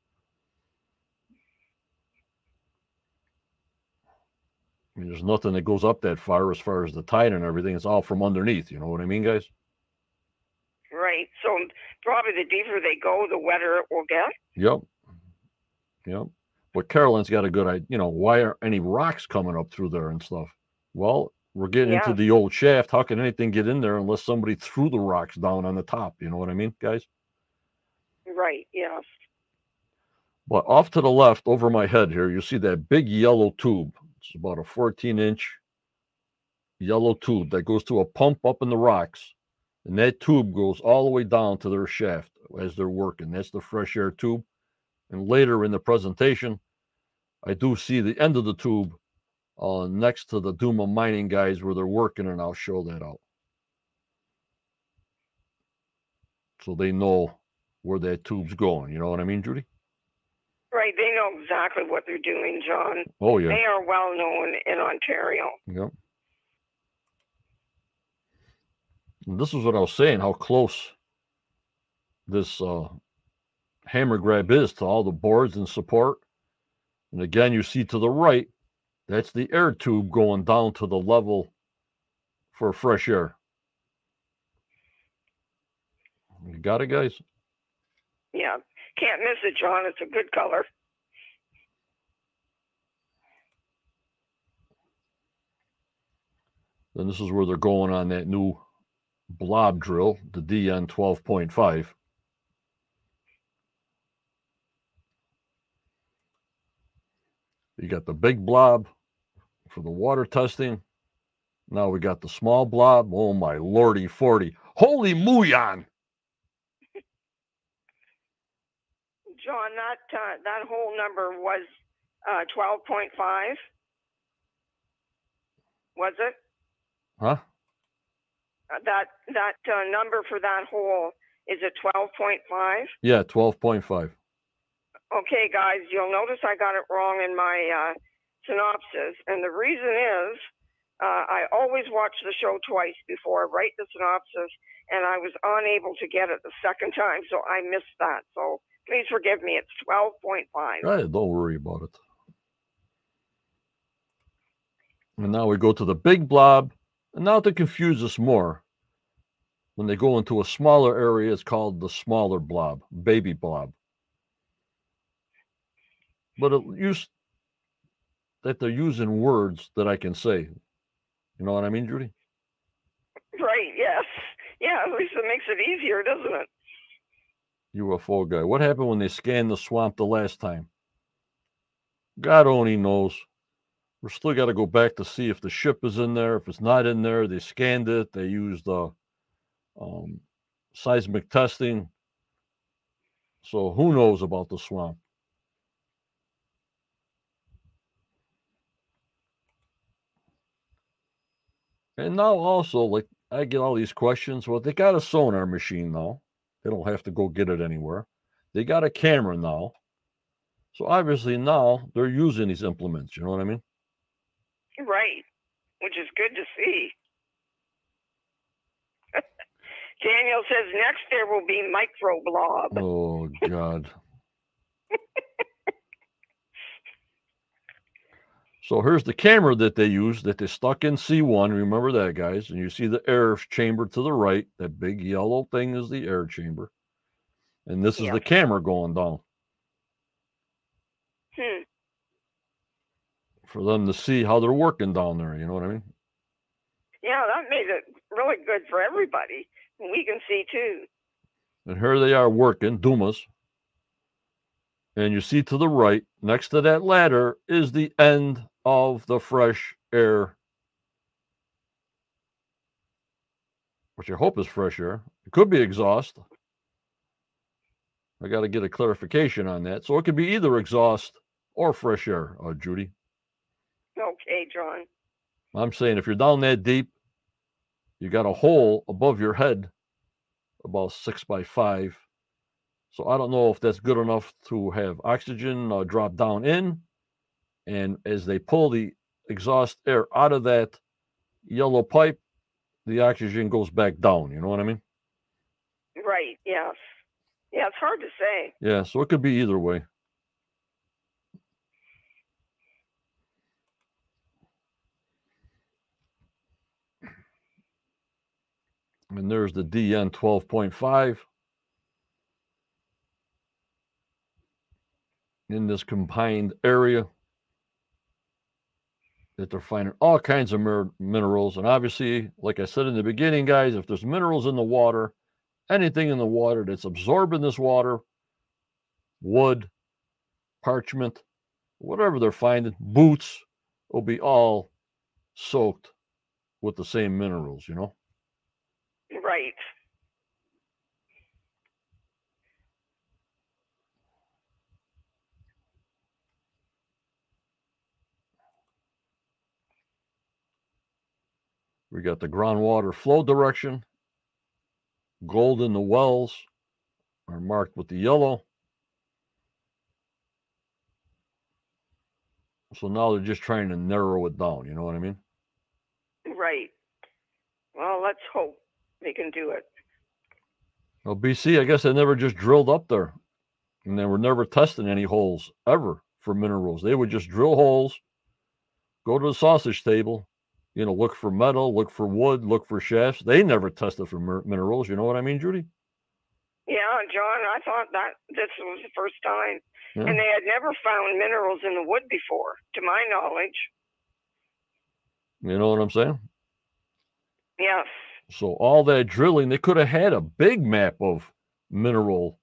Speaker 1: I mean, there's nothing that goes up that far as far as the tide and everything. It's all from underneath. You know what I mean, guys?
Speaker 2: Right. So probably the deeper they go, the wetter it will get.
Speaker 1: Yep. Yep. But Carolyn's got a good idea. You know, why are any rocks coming up through there and stuff? Well, we're getting into the old shaft. How can anything get in there unless somebody threw the rocks down on the top? You know what I mean, guys?
Speaker 2: Right. Yes.
Speaker 1: But off to the left, over my head here, you see that big yellow tube. It's about a 14 inch yellow tube that goes to a pump up in the rocks. And that tube goes all the way down to their shaft as they're working. That's the fresh air tube. And later in the presentation, I do see the end of the tube uh, next to the Dumas mining guys where they're working, and I'll show that out. So they know where that tube's going. You know what I mean, Judy?
Speaker 2: Right. They know exactly what they're doing, John.
Speaker 1: Oh, yeah.
Speaker 2: They are well known in Ontario.
Speaker 1: Yep. And this is what I was saying, how close this uh, hammer grab is to all the boards and support. And again, you see to the right, that's the air tube going down to the level for fresh air. You got it, guys?
Speaker 2: Yeah. Can't miss it, John. It's a good color.
Speaker 1: Then this is where they're going on that new blob drill, the DN 12.5. You got the big blob for the water testing. Now we got the small blob. Oh my lordy 40. Holy Muyan. [laughs]
Speaker 2: John, that uh, that whole number was uh, twelve point five. Was it
Speaker 1: Huh?
Speaker 2: uh, that that uh, number for that hole? Is it twelve point five?
Speaker 1: Yeah, 12.5.
Speaker 2: Okay, guys, you'll notice I got it wrong in my uh, synopsis, and the reason is uh, I always watch the show twice before I write the synopsis, and I was unable to get it the second time, so I missed that. So please forgive me. It's twelve point five.
Speaker 1: Hey, don't worry about it. And now we go to the big blob. And now to confuse us more, when they go into a smaller area, it's called the smaller blob, baby blob. But it used that they're using words that I can say. You know what I mean, Judy?
Speaker 2: Right? Yes. Yeah. At least it makes it easier, doesn't it?
Speaker 1: UFO guy. What happened when they scanned the swamp the last time? God only knows. We're still got to go back to see if the ship is in there. If it's not in there, they scanned it. They used uh, um, seismic testing. So who knows about the swamp? And now also, like I get all these questions. Well, they got a sonar machine now. They don't have to go get it anywhere. They got a camera now. So obviously now they're using these implements. You know what I mean?
Speaker 2: Right, which is good to see. [laughs] Daniel says next there will be microblob.
Speaker 1: Oh God. So here's the camera that they use that they stuck in C1. Remember that, guys? And you see the air chamber to the right. That big yellow thing is the air chamber. And this is the camera going down
Speaker 2: Hmm.
Speaker 1: for them to see how they're working down there. You know what I mean?
Speaker 2: Yeah, that made it really good for everybody. We can see too.
Speaker 1: And here they are working, Dumas. And you see to the right, next to that ladder, is the end of the fresh air. Which I hope is fresh air. It could be exhaust. I got to get a clarification on that. So it could be either exhaust or fresh air, uh, Judy.
Speaker 2: Okay, John.
Speaker 1: I'm saying if you're down that deep, you got a hole above your head, about six by five. So I don't know if that's good enough to have oxygen uh, drop down in. And as they pull the exhaust air out of that yellow pipe, the oxygen goes back down. You know what I mean?
Speaker 2: Right, yes. Yeah, it's hard to say.
Speaker 1: Yeah. So it could be either way. And there's the DN 12.5 in this combined area that they're finding all kinds of mer- minerals. And obviously, like I said in the beginning, guys, if there's minerals in the water, anything in the water that's absorbing this water, wood, parchment, whatever they're finding, boots will be all soaked with the same minerals, you know?
Speaker 2: Right.
Speaker 1: We got the groundwater flow direction. Gold in the wells are marked with the yellow. So now they're just trying to narrow it down. You know what I mean?
Speaker 2: Right. Well, let's hope they can do it.
Speaker 1: Well, BC, I guess they never just drilled up there. And they were never testing any holes ever for minerals. They would just drill holes, go to the sausage table, you know, look for metal, look for wood, look for shafts. They never tested for mer- minerals. You know what I mean, Judy?
Speaker 2: Yeah, John, I thought that this was the first time.
Speaker 1: Yeah.
Speaker 2: And they had never found minerals in the wood before, to my knowledge.
Speaker 1: You know what I'm saying?
Speaker 2: Yes.
Speaker 1: So all that drilling, they could have had a big map of mineral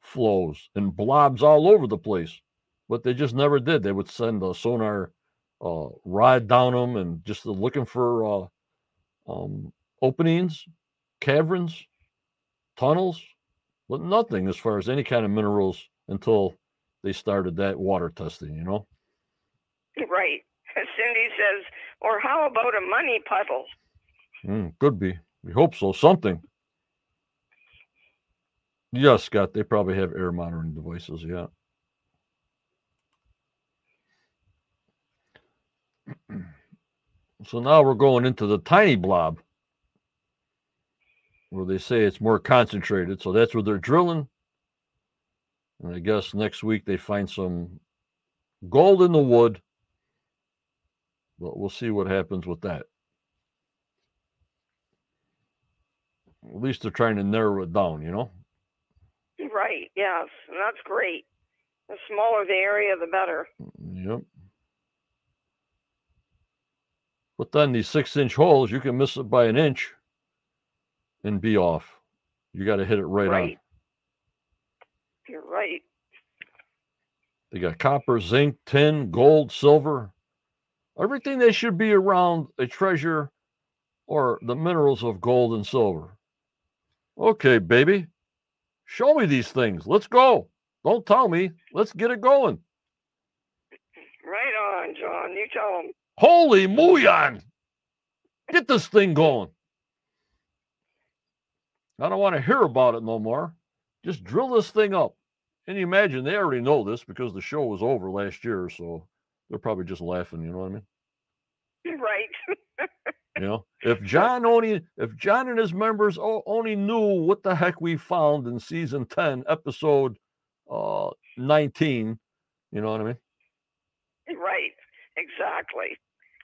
Speaker 1: flows and blobs all over the place, but they just never did. They would send a sonar uh, rod down them and just looking for uh, um, openings, caverns, tunnels, but nothing as far as any kind of minerals until they started that water testing. You know, [laughs]
Speaker 2: Right. Cindy says, or how about a money puddle?
Speaker 1: Mm, could be. We hope so. Something. Yes, Scott. They probably have air monitoring devices. Yeah. [clears throat] So now we're going into the tiny blob where they say it's more concentrated. So that's where they're drilling. And I guess next week they find some gold in the wood. But we'll see what happens with that. At least they're trying to narrow it down, you know?
Speaker 2: Right, yes. And that's great. The smaller the area, the better.
Speaker 1: Yep. But then these six inch holes, you can miss it by an inch and be off. You got to hit it right,
Speaker 2: Right. You're right.
Speaker 1: They got copper, zinc, tin, gold, silver, everything that should be around a treasure or the minerals of gold and silver. Okay, baby, show me these things. Let's go. Don't tell me. Let's get it going.
Speaker 2: Right on, John. You tell them.
Speaker 1: Holy Muyan! Get this thing going. I don't want to hear about it no more. Just drill this thing up. And you imagine they already know this because the show was over last year, so they're probably just laughing, you know what I mean? [laughs]
Speaker 2: Right.
Speaker 1: You know, if John only if John and his members only knew what the heck we found in season 10, episode uh 19, you know what I mean?
Speaker 2: right. Exactly.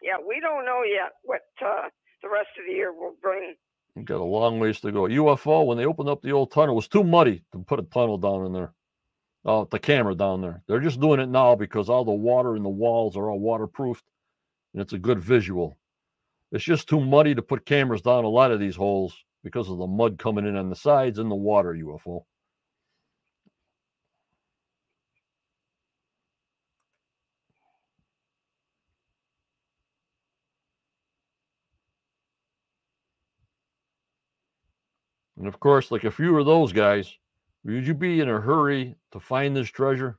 Speaker 2: Yeah, we don't know yet what uh, the rest of the year will bring.
Speaker 1: We got a long ways to go. UFO, when they opened up the old tunnel, it was too muddy to put a tunnel down in there. Oh, the camera down there. They're just doing it now because all the water in the walls are all waterproofed and it's a good visual. It's just too muddy to put cameras down a lot of these holes because of the mud coming in on the sides and the water UFO. And of course, like if you were those guys, would you be in a hurry to find this treasure?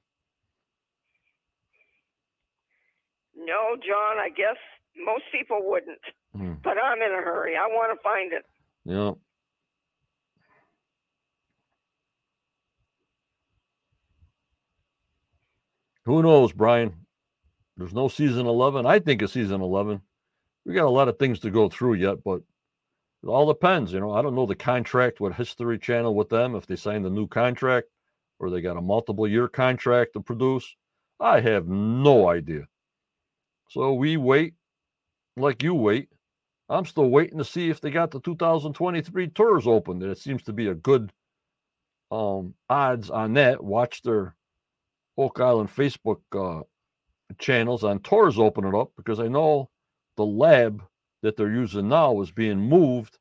Speaker 2: No, John, I guess most people wouldn't,
Speaker 1: Hmm.
Speaker 2: but I'm in a hurry. I want to find it.
Speaker 1: Yeah. Who knows, Brian? There's no season 11. I think it's season 11. We got a lot of things to go through yet, but it all depends. You know, I don't know the contract with History Channel with them, if they signed a new contract or they got a multiple year contract to produce. I have no idea. So we wait like you wait. I'm still waiting to see if they got the 2023 tours open. It seems to be a good um odds on that. Watch their Oak Island Facebook uh, channels on tours open it up because I know the lab that they're using now is being moved.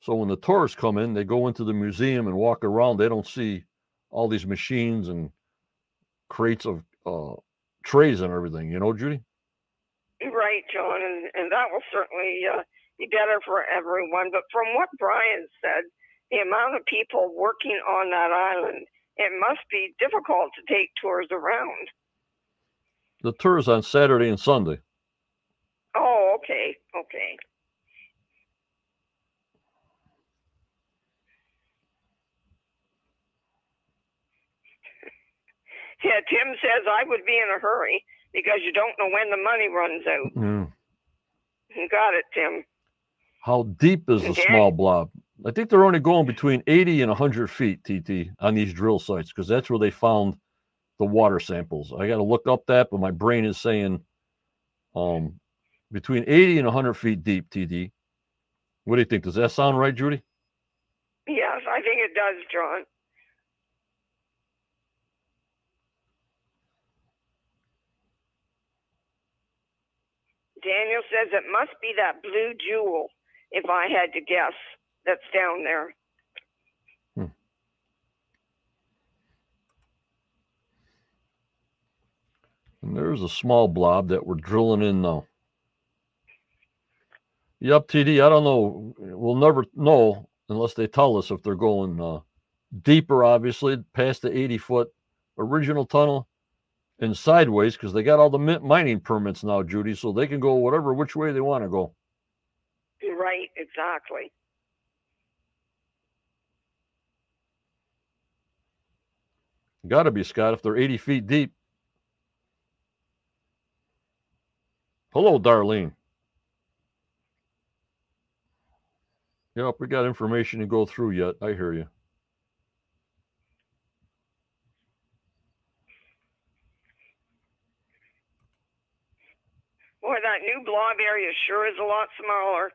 Speaker 1: So when the tourists come in, they go into the museum and walk around. They don't see all these machines and crates of uh, trays and everything. You know, Judy?
Speaker 2: Right, John, and, and that will certainly uh, be better for everyone. But from what Brian said, the amount of people working on that island, it must be difficult to take tours around.
Speaker 1: The tours on Saturday and Sunday.
Speaker 2: Oh, okay, okay. [laughs] Yeah, Tim says I would be in a hurry because you don't know when the money runs out.
Speaker 1: Mm.
Speaker 2: Got it, Tim.
Speaker 1: How deep is the
Speaker 2: Okay.
Speaker 1: small blob? I think they're only going between 80 and 100 feet, TT, on these drill sites because that's where they found the water samples. I got to look up that, but my brain is saying um, between 80 and 100 feet deep, TD. What do you think? Does that sound right, Judy?
Speaker 2: Yes, I think it does, John. Daniel says it must be that blue jewel, if I had to guess, that's down there. Hmm.
Speaker 1: And there's a small blob that we're drilling in now. Yep, TD. I don't know. We'll never know unless they tell us if they're going uh, deeper, obviously, past the 80 foot original tunnel and sideways because they got all the mi- mining permits now, Judy, so they can go whatever which way they want to go.
Speaker 2: Right, exactly.
Speaker 1: Got to be, Scott, if they're 80 feet deep. Hello, Darlene. Yep, we got information to go through yet. I hear you.
Speaker 2: Boy, that new blob area sure is a lot smaller.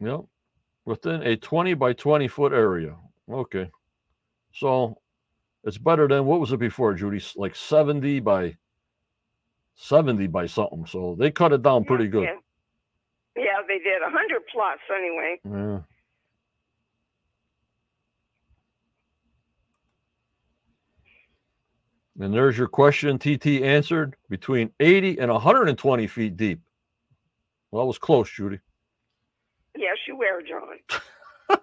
Speaker 1: Yep. Within a 20 by 20 foot area. Okay. So it's better than what was it before, Judy? Like 70 by 70 by something. So they cut it down pretty good.
Speaker 2: Yeah, yeah they did. A hundred plus anyway.
Speaker 1: Yeah. And there's your question, TT answered between 80 and 120 feet deep. Well, that was close, Judy.
Speaker 2: Yes, you were, John. [laughs]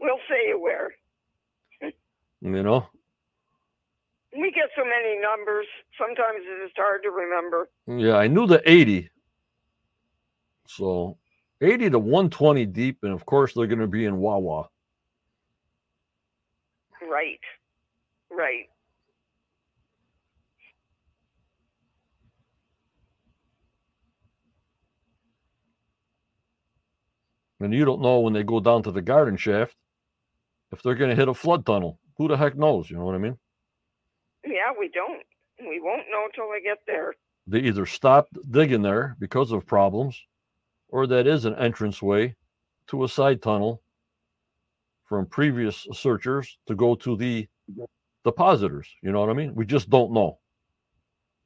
Speaker 2: we'll say you were.
Speaker 1: You know?
Speaker 2: We get so many numbers. Sometimes it is hard to remember.
Speaker 1: Yeah, I knew the 80. So 80 to 120 deep. And of course, they're going to be in Wawa.
Speaker 2: Right. Right.
Speaker 1: And you don't know when they go down to the garden shaft if they're going to hit a flood tunnel. Who the heck knows? You know what I mean?
Speaker 2: Yeah, we don't. We won't know till we get there.
Speaker 1: They either stopped digging there because of problems, or that is an entranceway to a side tunnel from previous searchers to go to the depositors. You know what I mean? We just don't know.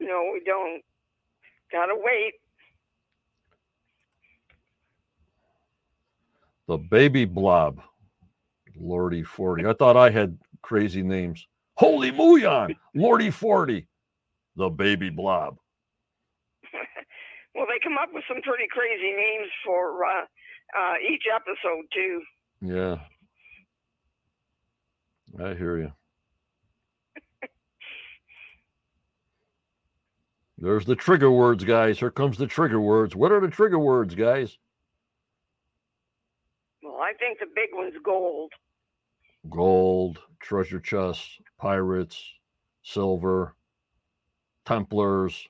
Speaker 2: No, we don't. Gotta wait.
Speaker 1: The baby blob. Lordy 40. I thought I had crazy names. Holy Muon, Lordy 40. The baby blob.
Speaker 2: Well, they come up with some pretty crazy names for uh, uh, each episode, too.
Speaker 1: Yeah. I hear you. [laughs] There's the trigger words, guys. Here comes the trigger words. What are the trigger words, guys?
Speaker 2: Well, I think the big one's gold.
Speaker 1: Gold, treasure chests, pirates, silver, Templars,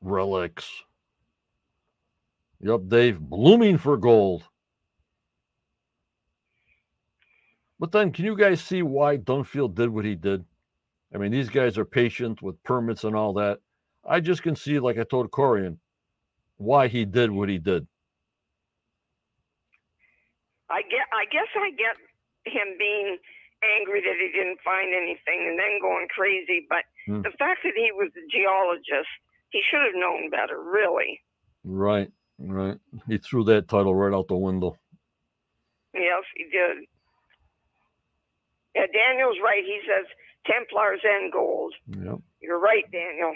Speaker 1: relics. Yep, Dave, blooming for gold. But then, can you guys see why Dunfield did what he did? I mean, these guys are patient with permits and all that. I just can see, like I told Corian, why he did what he did.
Speaker 2: I get. I guess I get him being angry that he didn't find anything and then going crazy. But
Speaker 1: Hmm.
Speaker 2: the fact that he was a geologist, he should have known better. Really.
Speaker 1: Right, right. He threw that title right out the window.
Speaker 2: Yes, he did. Yeah, Daniel's right. He says Templars and gold.
Speaker 1: Yep.
Speaker 2: You're right, Daniel.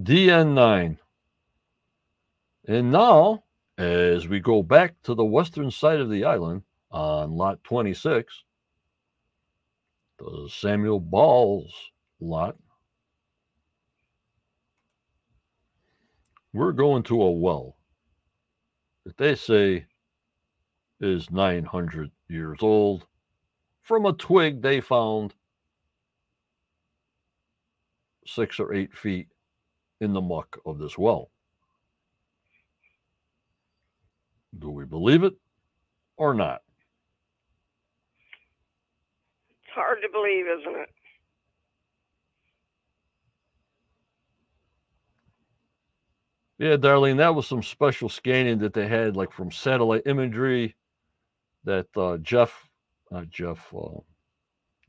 Speaker 1: DN9. And now, as we go back to the western side of the island on lot 26, the Samuel Balls lot, we're going to a well that they say is 900 years old from a twig they found six or eight feet in the muck of this well. Do we believe it or not?
Speaker 2: It's hard to believe, isn't it?
Speaker 1: Yeah, Darlene, that was some special scanning that they had, like from satellite imagery that uh, Jeff, uh, Jeff, uh,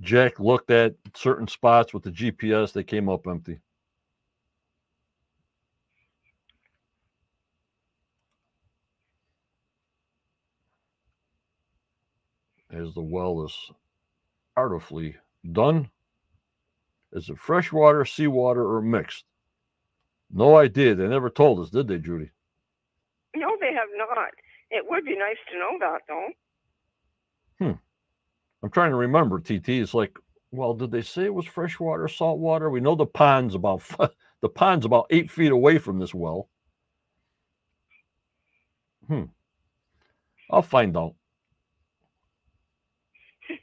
Speaker 1: Jack looked at certain spots with the GPS. They came up empty. As the well is artfully done. Is it freshwater, seawater, or mixed? No idea. They never told us, did they, Judy?
Speaker 2: No, they have not. It would be nice to know that, though. Hmm.
Speaker 1: I'm trying to remember, TT. It's like, well, did they say it was freshwater, saltwater? We know the pond's about [laughs] the pond's about eight feet away from this well. Hmm. I'll find out. [laughs]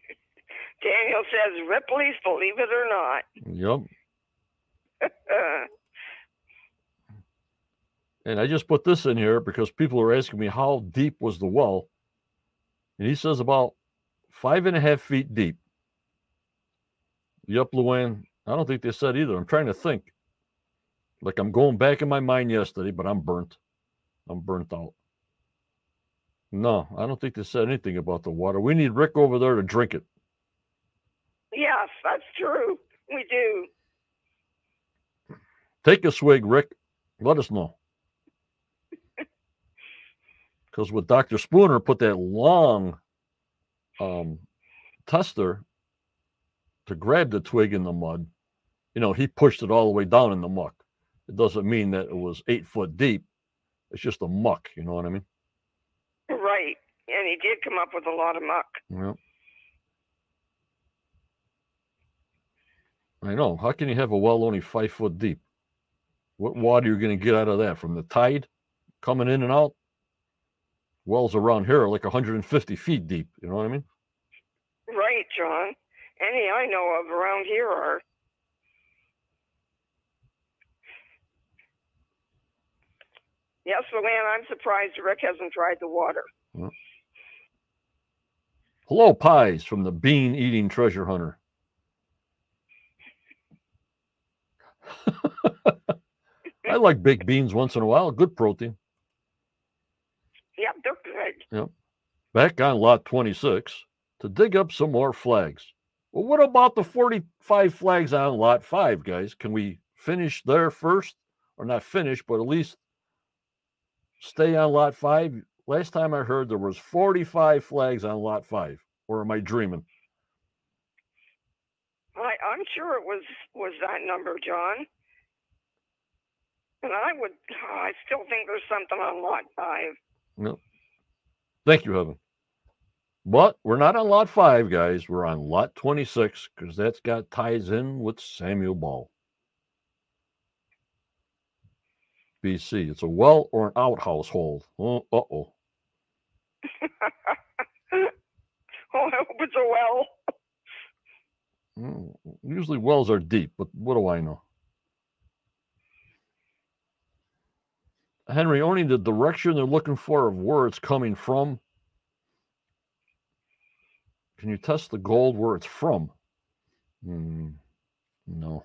Speaker 2: Daniel says Ripley's, believe it or not.
Speaker 1: Yep. [laughs] And I just put this in here because people are asking me how deep was the well. And he says about five and a half feet deep. Yep, Luann. I don't think they said either. I'm trying to think. Like I'm going back in my mind yesterday, but I'm burnt. I'm burnt out. No, I don't think they said anything about the water. We need Rick over there to drink it.
Speaker 2: yes, that's true. We do.
Speaker 1: Take a swig, Rick. Let us know. Because with Dr. Spooner put that long um, tester to grab the twig in the mud, you know, he pushed it all the way down in the muck. It doesn't mean that it was eight foot deep. It's just a muck. You know what I mean?
Speaker 2: Right. And he did come up with a lot of muck.
Speaker 1: Yeah. I know. How can you have a well only five foot deep? What water are you going to get out of that? From the tide coming in and out? Wells around here are like 150 feet deep. You know what I mean?
Speaker 2: Right, John. Any I know of around here are. Yes, Luann, I'm surprised Rick hasn't tried the water.
Speaker 1: Hello, pies from the bean eating treasure hunter. [laughs] I like baked beans once in a while. Good protein.
Speaker 2: Yep, they're good. Yep.
Speaker 1: Back on lot 26 to dig up some more flags. Well, what about the 45 flags on lot 5, guys? Can we finish there first? Or not finish, but at least stay on lot 5? Last time I heard there was 45 flags on lot 5. Or am I dreaming?
Speaker 2: I, I'm sure it was was that number, John. And I would, oh, I still think there's something on lot five.
Speaker 1: No. Thank you, Heaven. But we're not on lot five, guys. We're on lot 26 because that's got ties in with Samuel Ball. BC. It's a well or an outhouse hole. Oh, uh oh. [laughs]
Speaker 2: Oh, I hope it's a well.
Speaker 1: Mm, Usually wells are deep, but what do I know? Henry, only the direction they're looking for of where it's coming from. Can you test the gold where it's from? Hmm, no.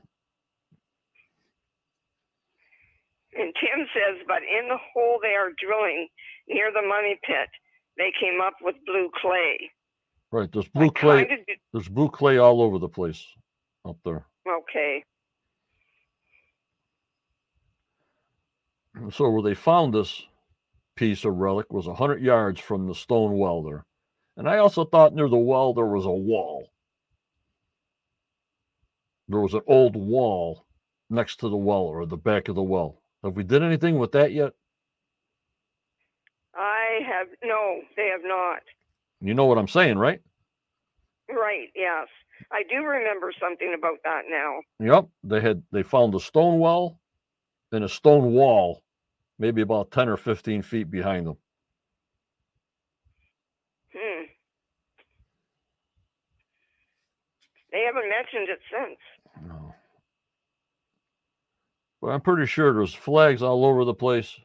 Speaker 2: And Tim says, but in the hole they are drilling near the money pit, they came up with blue clay.
Speaker 1: Right, there's
Speaker 2: I
Speaker 1: blue clay.
Speaker 2: kinda
Speaker 1: There's blue clay all over the place up there.
Speaker 2: okay.
Speaker 1: So where they found this piece of relic was a hundred yards from the stone well there. And I also thought near the well there was a wall. There was an old wall next to the well or the back of the well. Have we did anything with that yet?
Speaker 2: I have, no, they have not.
Speaker 1: You know what I'm saying, right?
Speaker 2: Right, yes. I do remember something about that now.
Speaker 1: Yep. They had they found a stone well and a stone wall, maybe about 10 or 15 feet behind them.
Speaker 2: Hmm. They haven't mentioned it since.
Speaker 1: No. But I'm pretty sure there's flags all over the place.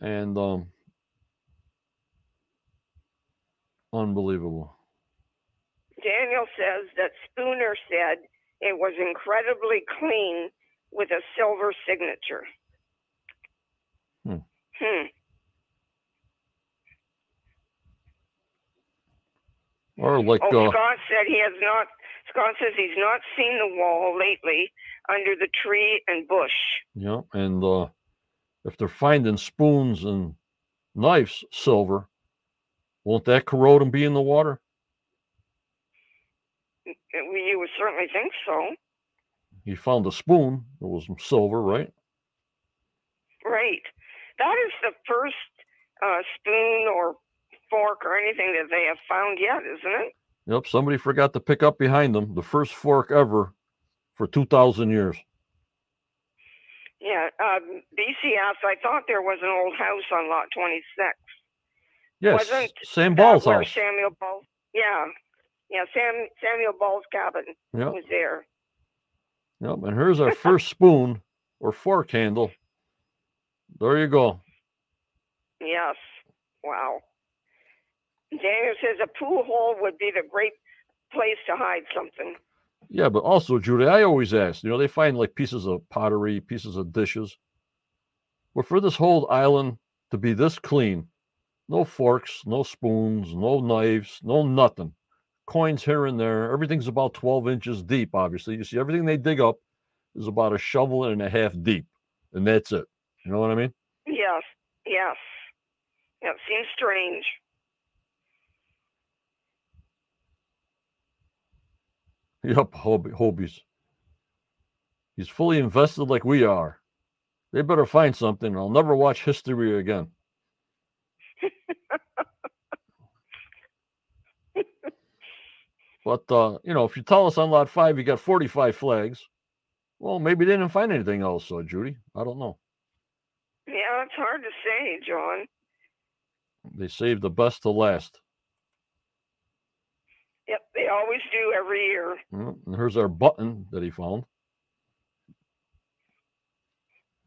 Speaker 1: And um unbelievable.
Speaker 2: Daniel says that Spooner said it was incredibly clean with a silver signature.
Speaker 1: Hmm. Or like
Speaker 2: Oh,
Speaker 1: uh
Speaker 2: Scott said he has not. Scott says he's not seen the wall lately under the tree and bush.
Speaker 1: Yeah, and uh if they're finding spoons and knives silver, won't that corrode and be in the water?
Speaker 2: Uh, You would certainly think so,
Speaker 1: He found a spoon It was silver, right?
Speaker 2: right? That is the first uh, spoon or fork or anything that they have found yet, isn't it?
Speaker 1: Yep, somebody forgot to pick up behind them the first fork ever for 2,000 years.
Speaker 2: Yeah. Um, BCS. I thought there was an old house on Lot 26.
Speaker 1: Yes,
Speaker 2: Wasn't
Speaker 1: Sam Ball's house.
Speaker 2: Samuel Ball. Yeah. Yeah. Sam Samuel Ball's cabin
Speaker 1: Yep,
Speaker 2: was there.
Speaker 1: yep. And here's our first spoon or fork handle. There you go.
Speaker 2: Yes. Wow. Daniel says a pool hole would be the great place to hide something.
Speaker 1: Yeah, but also, Judy, I always ask, you know, they find like pieces of pottery, pieces of dishes. But for this whole island to be this clean, no forks, no spoons, no knives, no nothing. Coins here and there. Everything's about 12 inches deep, obviously. You see, everything they dig up is about a shovel and a half deep. And that's it. You know what I mean?
Speaker 2: Yes. Yes. It seems strange.
Speaker 1: Yep, Hobie, Hobies. He's fully invested like we are. They better find something. I'll never watch history again. but uh, you know, if you tell us on lot five you got 45 flags, well, maybe they didn't find anything else, uh, Judy. I don't know.
Speaker 2: Yeah, it's hard to say, John.
Speaker 1: They saved the best to last.
Speaker 2: Yep, they always do every year.
Speaker 1: And here's our button that he found.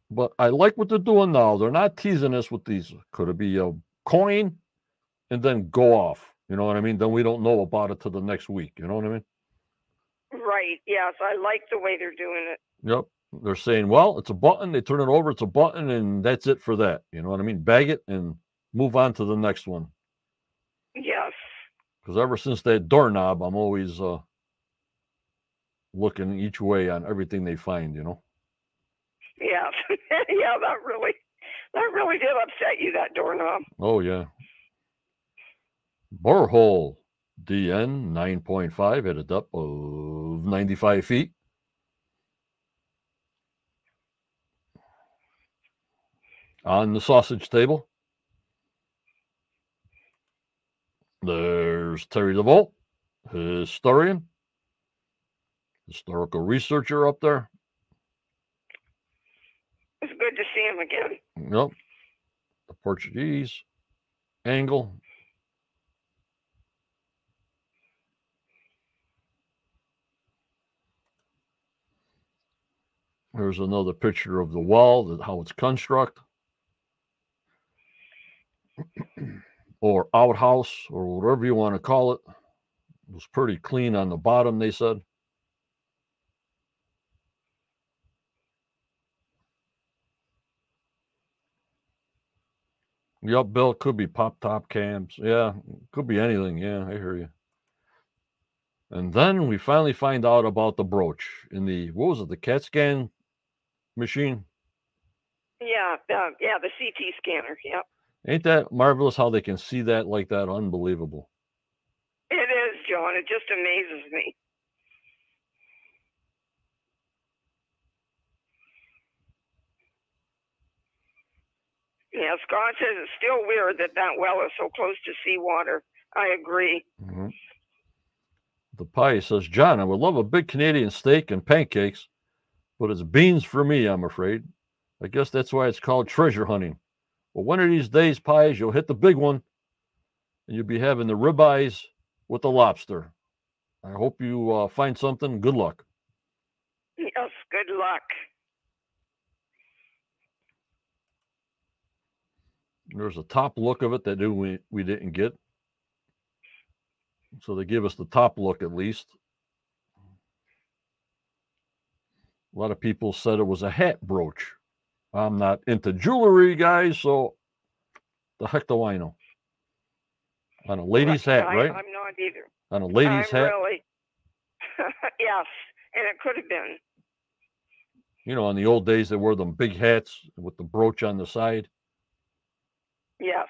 Speaker 1: But I like what they're doing now. They're not teasing us with these. Could it be a coin and then go off? You know what I mean? Then we don't know about it till the next week. You know what I mean?
Speaker 2: Right. Yes, I like the way they're doing it.
Speaker 1: Yep. They're saying, well, it's a button. They turn it over. It's a button, and that's it for that. You know what I mean? Bag it and move on to the next one.
Speaker 2: Yes.
Speaker 1: Because ever since that doorknob, I'm always uh, looking each way on everything they find. You know.
Speaker 2: Yes. [laughs] yeah, that really that really did upset you, that doorknob.
Speaker 1: Oh yeah. Borehole DN 9.5 at a depth of 95 feet. On the sausage table, there's Terry Deveau, historian, historical researcher up there.
Speaker 2: It's good to see him again.
Speaker 1: Yep. The Portuguese angle. There's another picture of the wall, that how it's construct, [clears throat] or outhouse, or whatever you want to call it. It was pretty clean on the bottom, they said. Yep, Bill, could be pop top cams. Yeah, could be anything. Yeah, I hear you. And then we finally find out about the brooch in the what was it, the CAT scan machine?
Speaker 2: Yeah, uh, yeah, the CT scanner. Yep.
Speaker 1: Ain't that marvelous how they can see that like that? Unbelievable.
Speaker 2: It is, John. It just amazes me. Yeah, Scott says it's still weird that that well is so close to seawater. I agree.
Speaker 1: Mhm. The pie says, John, I would love a big Canadian steak and pancakes, but it's beans for me, I'm afraid. I guess that's why it's called treasure hunting. Well, one of these days, pies, you'll hit the big one and you'll be having the ribeyes with the lobster. I hope you uh, find something. Good luck.
Speaker 2: Yes, good luck.
Speaker 1: There's a top look of it that we, we didn't get. So they give us the top look at least. A lot of people said it was a hat brooch. I'm not into jewelry, guys, so the heck do I know? On a lady's hat,
Speaker 2: I,
Speaker 1: right?
Speaker 2: I'm not either.
Speaker 1: On a lady's
Speaker 2: I'm
Speaker 1: hat,
Speaker 2: Really. [laughs] yes, and it could have been.
Speaker 1: you know, in the old days they wore them big hats with the brooch on the side.
Speaker 2: Yes.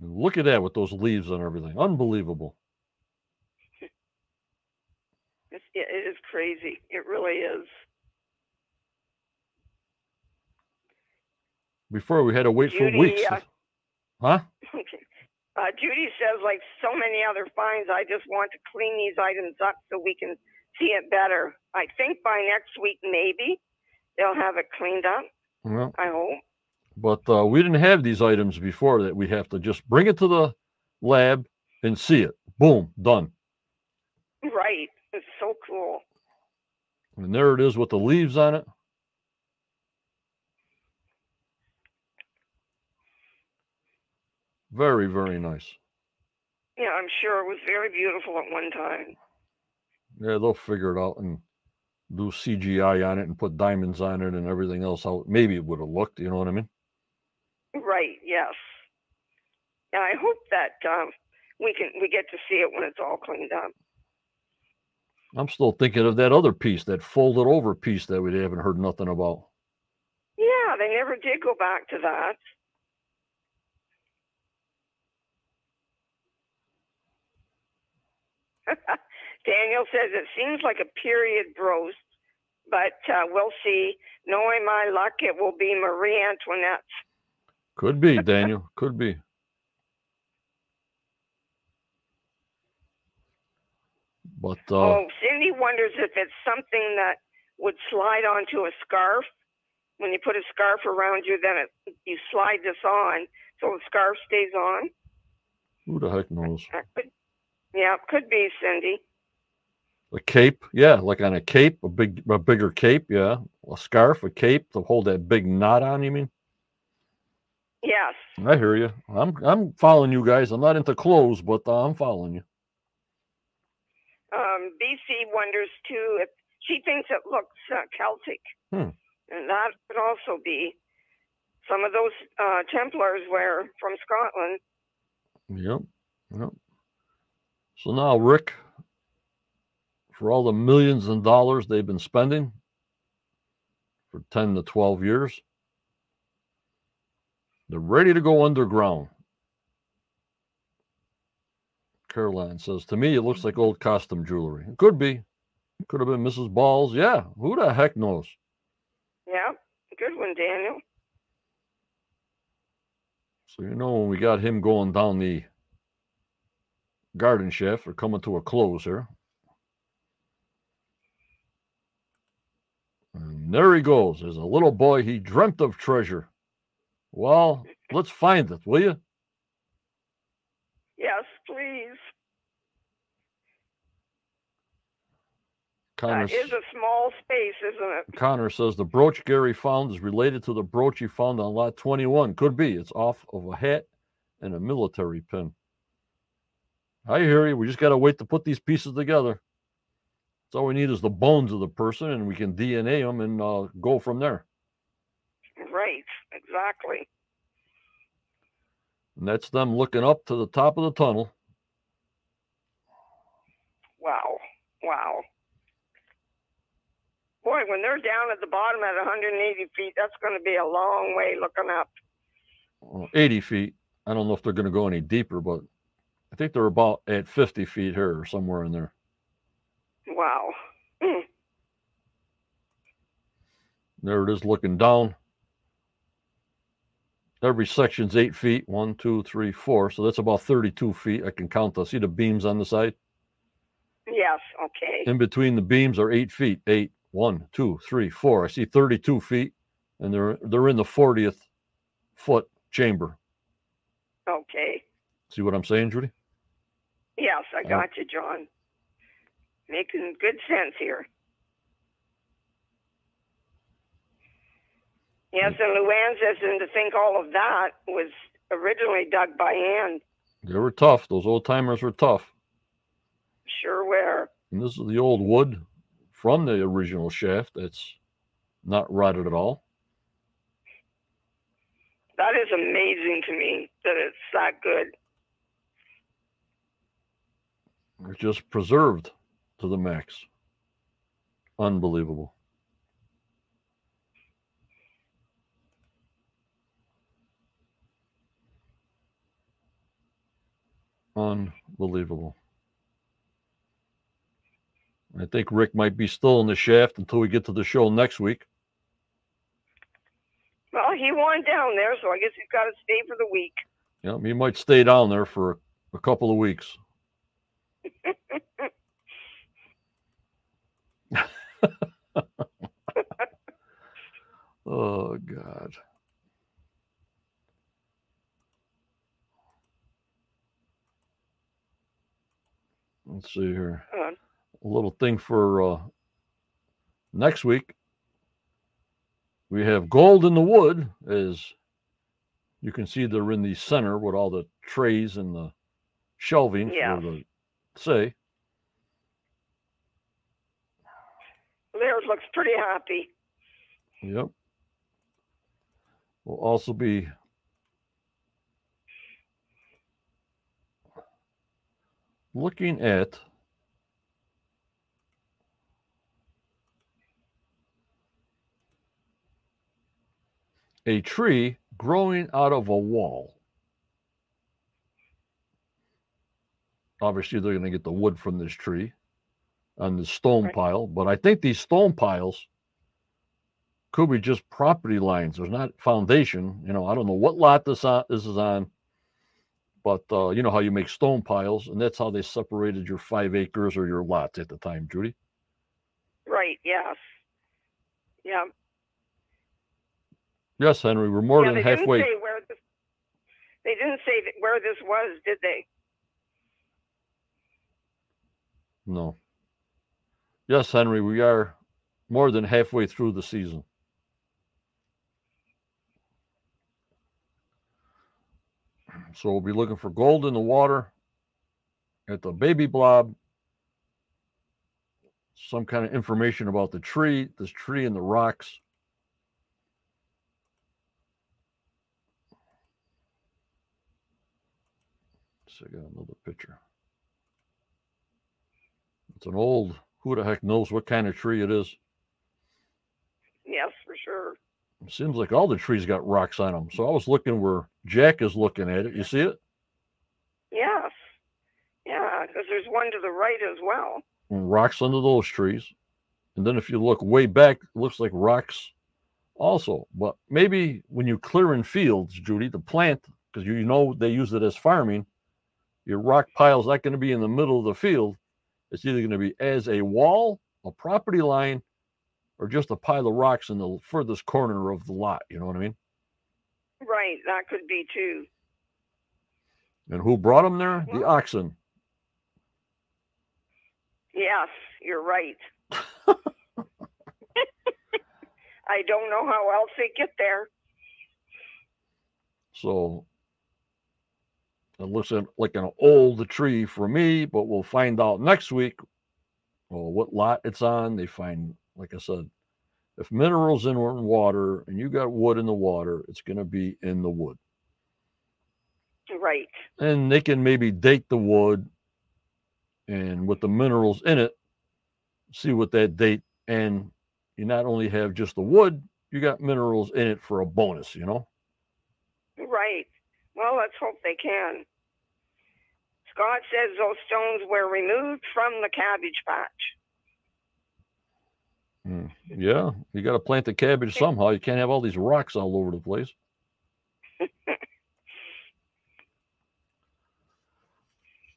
Speaker 1: Look at that with those leaves and everything. Unbelievable.
Speaker 2: It's, it it is crazy. It really is.
Speaker 1: Before we had to wait
Speaker 2: Judy,
Speaker 1: for weeks.
Speaker 2: uh,
Speaker 1: huh?
Speaker 2: Uh, Judy says, like so many other finds, I just want to clean these items up so we can see it better. I think by next week, maybe they'll have it cleaned up.
Speaker 1: Well,
Speaker 2: I hope.
Speaker 1: but uh, we didn't have these items before that we have to just bring it to the lab and see it. Boom, done.
Speaker 2: Right. It's so cool.
Speaker 1: And there it is with the leaves on it. Very, very nice.
Speaker 2: Yeah, I'm sure it was very beautiful at one time.
Speaker 1: Yeah, they'll figure it out and do CGI on it and put diamonds on it and everything else. How maybe it would have looked, you know what I mean?
Speaker 2: Right. Yes. And I hope that um, we can we get to see it when it's all cleaned up.
Speaker 1: I'm still thinking of that other piece, that folded over piece that we haven't heard nothing about.
Speaker 2: Yeah, they never did go back to that. [laughs] Daniel says it seems like a period roast, but uh, we'll see. Knowing my luck, it will be Marie Antoinette.
Speaker 1: Could be, Daniel. Could be. But uh,
Speaker 2: oh, Cindy wonders if it's something that would slide onto a scarf. When you put a scarf around you, then it, you slide this on, so the scarf stays on.
Speaker 1: who the heck knows?
Speaker 2: Could, yeah, it could be Cindy.
Speaker 1: A cape, yeah, like on a cape, a big, a bigger cape, yeah. A scarf, a cape to hold that big knot on. You mean?
Speaker 2: Yes.
Speaker 1: I hear you. I'm, I'm following you guys. I'm not into clothes, but uh, I'm following you.
Speaker 2: Um, BC wonders too if she thinks it looks uh, Celtic,
Speaker 1: Hmm.
Speaker 2: and that could also be some of those uh, Templars were from Scotland.
Speaker 1: Yep. Yep. So now, Rick, for all the millions and dollars they've been spending for 10 to 12 years, they're ready to go underground. Caroline says, To me, it looks like old costume jewelry. It could be. Could have been Mrs. Balls. Yeah. Who the heck knows?
Speaker 2: Yeah, good one, Daniel.
Speaker 1: So, you know, when we got him going down the garden shaft, we're coming to a close here. And there he goes. As a little boy, he dreamt of treasure. Well, let's find it, will you?
Speaker 2: Yes, please.
Speaker 1: Connor,
Speaker 2: That is a small space, isn't it?
Speaker 1: Connor says the brooch Gary found is related to the brooch he found on lot 21. Could be. It's off of a hat and a military pin. I hear you. We just got to wait to put these pieces together. That's all we need is the bones of the person, and we can DNA them and uh, go from there.
Speaker 2: Right, exactly.
Speaker 1: And that's them looking up to the top of the tunnel.
Speaker 2: Wow. Boy, when they're down at the bottom at 180 feet, that's going to be a long way looking up.
Speaker 1: uh, 80 feet. I don't know if they're going to go any deeper, but I think they're about at 50 feet here or somewhere in there.
Speaker 2: Wow. Mm,
Speaker 1: There it is looking down. Every section's eight feet. One, two, three, four. So that's about 32 feet. I can count the see the beams on the side.
Speaker 2: Yes, okay.
Speaker 1: In between the beams are eight feet. Eight. One, two, three, four. I see 32 feet, and they're they're in the 40th foot chamber.
Speaker 2: Okay.
Speaker 1: See what I'm saying, Judy?
Speaker 2: Yes, I got you, John. Making good sense here. Yes, and Luann says, and to think all of that was originally dug by hand.
Speaker 1: They were tough. Those old timers were tough.
Speaker 2: Sure were.
Speaker 1: And this is the old wood from the original shaft. That's not rotted at all.
Speaker 2: That is amazing to me that it's that good.
Speaker 1: It's just preserved to the max. Unbelievable. Unbelievable. I think Rick might be still in the shaft until we get to the show next week.
Speaker 2: Well, he won down there, so I guess he's got to stay for the week.
Speaker 1: Yeah, he might stay down there for a, couple of weeks. [laughs] oh God. Let's see here.
Speaker 2: Uh,
Speaker 1: A little thing for uh, next week. We have gold in the wood, as you can see they're in the center with all the trays and the shelving
Speaker 2: Yeah.
Speaker 1: for the say.
Speaker 2: Laird looks pretty happy.
Speaker 1: Yep. We'll also be looking at a tree growing out of a wall. obviously they're going to get the wood from this tree and the stone
Speaker 2: Right.
Speaker 1: pile, but I think these stone piles could be just property lines. There's not foundation. You know, I don't know what lot this on this is on, but uh, you know how you make stone piles, and that's how they separated your five acres or your lots at the time, Judy.
Speaker 2: Right. Yes. Yeah.
Speaker 1: Yes, Henry, we're more
Speaker 2: yeah,
Speaker 1: than
Speaker 2: they
Speaker 1: halfway.
Speaker 2: didn't say where this. They didn't say where this was, did they?
Speaker 1: No. Yes, Henry, we are more than halfway through the season. So we'll be looking for gold in the water at the baby blob. Some kind of information about the tree, this tree and the rocks. I got another picture. It's an old, who the heck knows what kind of tree it is.
Speaker 2: Yes, for sure.
Speaker 1: It seems like all the trees got rocks on them. So I was looking where Jack is looking at it. You see it?
Speaker 2: Yes. Yeah, because there's one to the right as well.
Speaker 1: And rocks under those trees. And then if you look way back, it looks like rocks also. But maybe when you clear in fields, Judy, the plant, because you know they use it as farming, your rock pile is not going to be in the middle of the field. It's either going to be as a wall, a property line, or just a pile of rocks in the furthest corner of the lot. You know what I mean?
Speaker 2: Right, that could be too.
Speaker 1: And who brought them there? The oxen.
Speaker 2: Yes, you're right. [laughs] [laughs] I don't know how else they get there.
Speaker 1: So it looks like an old tree for me, but we'll find out next week well, what lot it's on. They find, like I said, if minerals in water and you got wood in the water, it's going to be in the wood.
Speaker 2: Right.
Speaker 1: And they can maybe date the wood and with the minerals in it, see what that date. And you not only have just the wood, you got minerals in it for a bonus, you know?
Speaker 2: Well, let's hope they can. Scott says those stones were removed from the cabbage patch.
Speaker 1: Hmm. Yeah, you got to plant the cabbage somehow. You can't have all these rocks all over the place.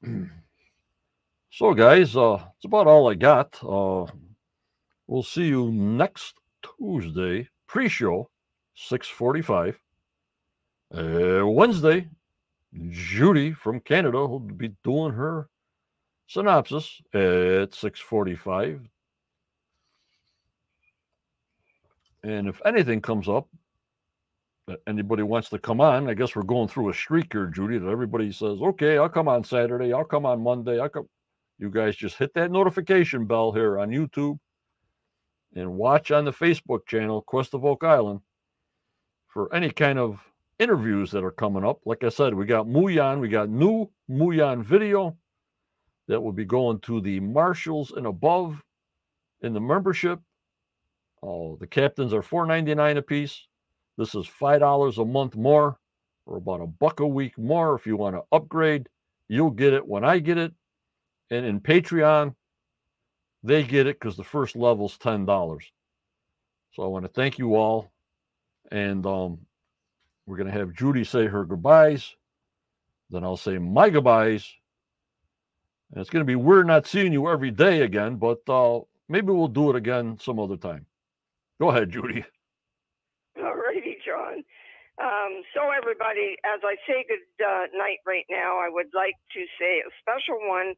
Speaker 1: [laughs] so, guys, uh, it's about all I got. Uh, we'll see you next Tuesday, pre-show, six forty-five. Uh, Wednesday, Judy from Canada will be doing her synopsis at six forty-five. And if anything comes up that anybody wants to come on, I guess we're going through a streak here, Judy, that everybody says, okay, I'll come on Saturday, I'll come on Monday, I'll come. You guys just hit that notification bell here on YouTube and watch on the Facebook channel, Quest of Oak Island, for any kind of interviews that are coming up. Like I said, we got Muyan, we got new Muyan video that will be going to the marshals and above in the membership. Oh, the captains are four ninety nine a piece. This is five dollars a month more, or about a buck a week more if you want to upgrade. You'll get it when I get it, and in Patreon, they get it because the first level's ten dollars. So I want to thank you all, and um, we're gonna have Judy say her goodbyes. Then I'll say my goodbyes. And it's gonna be weird not seeing you every day again, but uh, maybe we'll do it again some other time. Go ahead, Judy.
Speaker 2: All righty, John. Um, so, everybody, as I say good uh, night right now, I would like to say a special one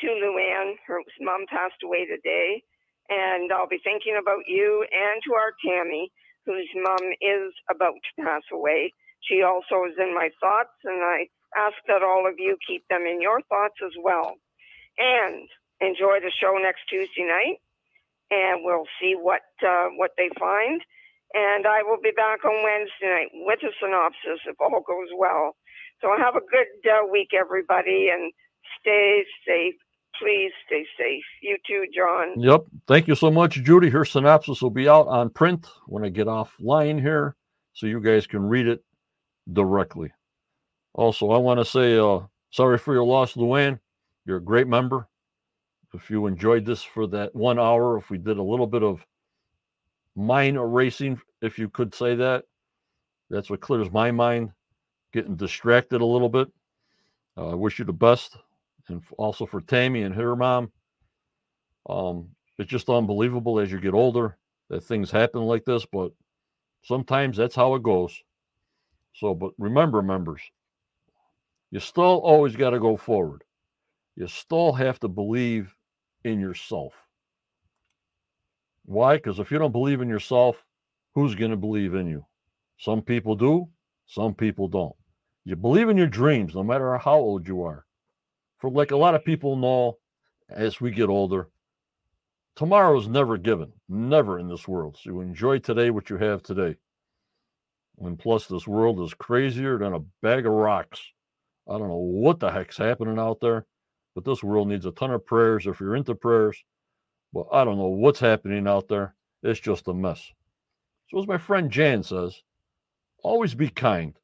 Speaker 2: to Luann, Her mom passed away today. And I'll be thinking about you and to our Tammy, whose mom is about to pass away. She also is in my thoughts, and I ask that all of you keep them in your thoughts as well. And enjoy the show next Tuesday night, and we'll see what uh, what they find and I will be back on Wednesday night with a synopsis if all goes well. So have a good uh, week, everybody, and stay safe. Please stay safe. You too, John.
Speaker 1: Yep. Thank you so much, Judy. Her synopsis will be out on print when I get offline here, so you guys can read it directly. Also, I want to say uh, sorry for your loss, Luann. You're a great member. If you enjoyed this for that one hour, if we did a little bit of mind erasing, if you could say that, that's what clears my mind, getting distracted a little bit. Uh, I wish you the best. And also for Tammy and her mom. Um, it's just unbelievable as you get older that things happen like this, but sometimes that's how it goes. So, but remember, members, you still always got to go forward. You still have to believe in yourself. Why? Because if you don't believe in yourself, who's going to believe in you? Some people do, some people don't. You believe in your dreams, no matter how old you are. For like a lot of people know, as we get older, tomorrow is never given, never in this world. So enjoy today what you have today. And plus, this world is crazier than a bag of rocks. I don't know what the heck's happening out there, but this world needs a ton of prayers if you're into prayers. But I don't know what's happening out there. It's just a mess. So, as my friend Jan says, always be kind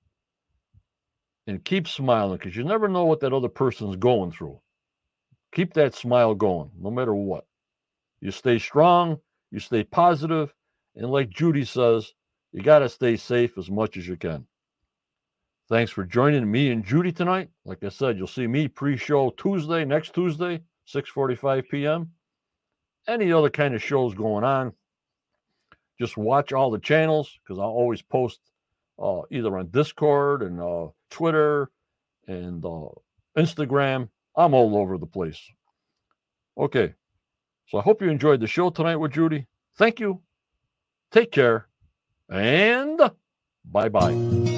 Speaker 1: and keep smiling because you never know what that other person's going through. Keep that smile going no matter what. You stay strong, you stay positive, and like Judy says, you got to stay safe as much as you can. Thanks for joining me and Judy tonight. Like I said, you'll see me pre-show Tuesday, next Tuesday, 6:45 p.m. Any other kind of shows going on, just watch all the channels because I'll always post uh, either on Discord and uh, Twitter and uh, Instagram. I'm all over the place. Okay. So I hope you enjoyed the show tonight with Judy. Thank you. Take care and bye bye.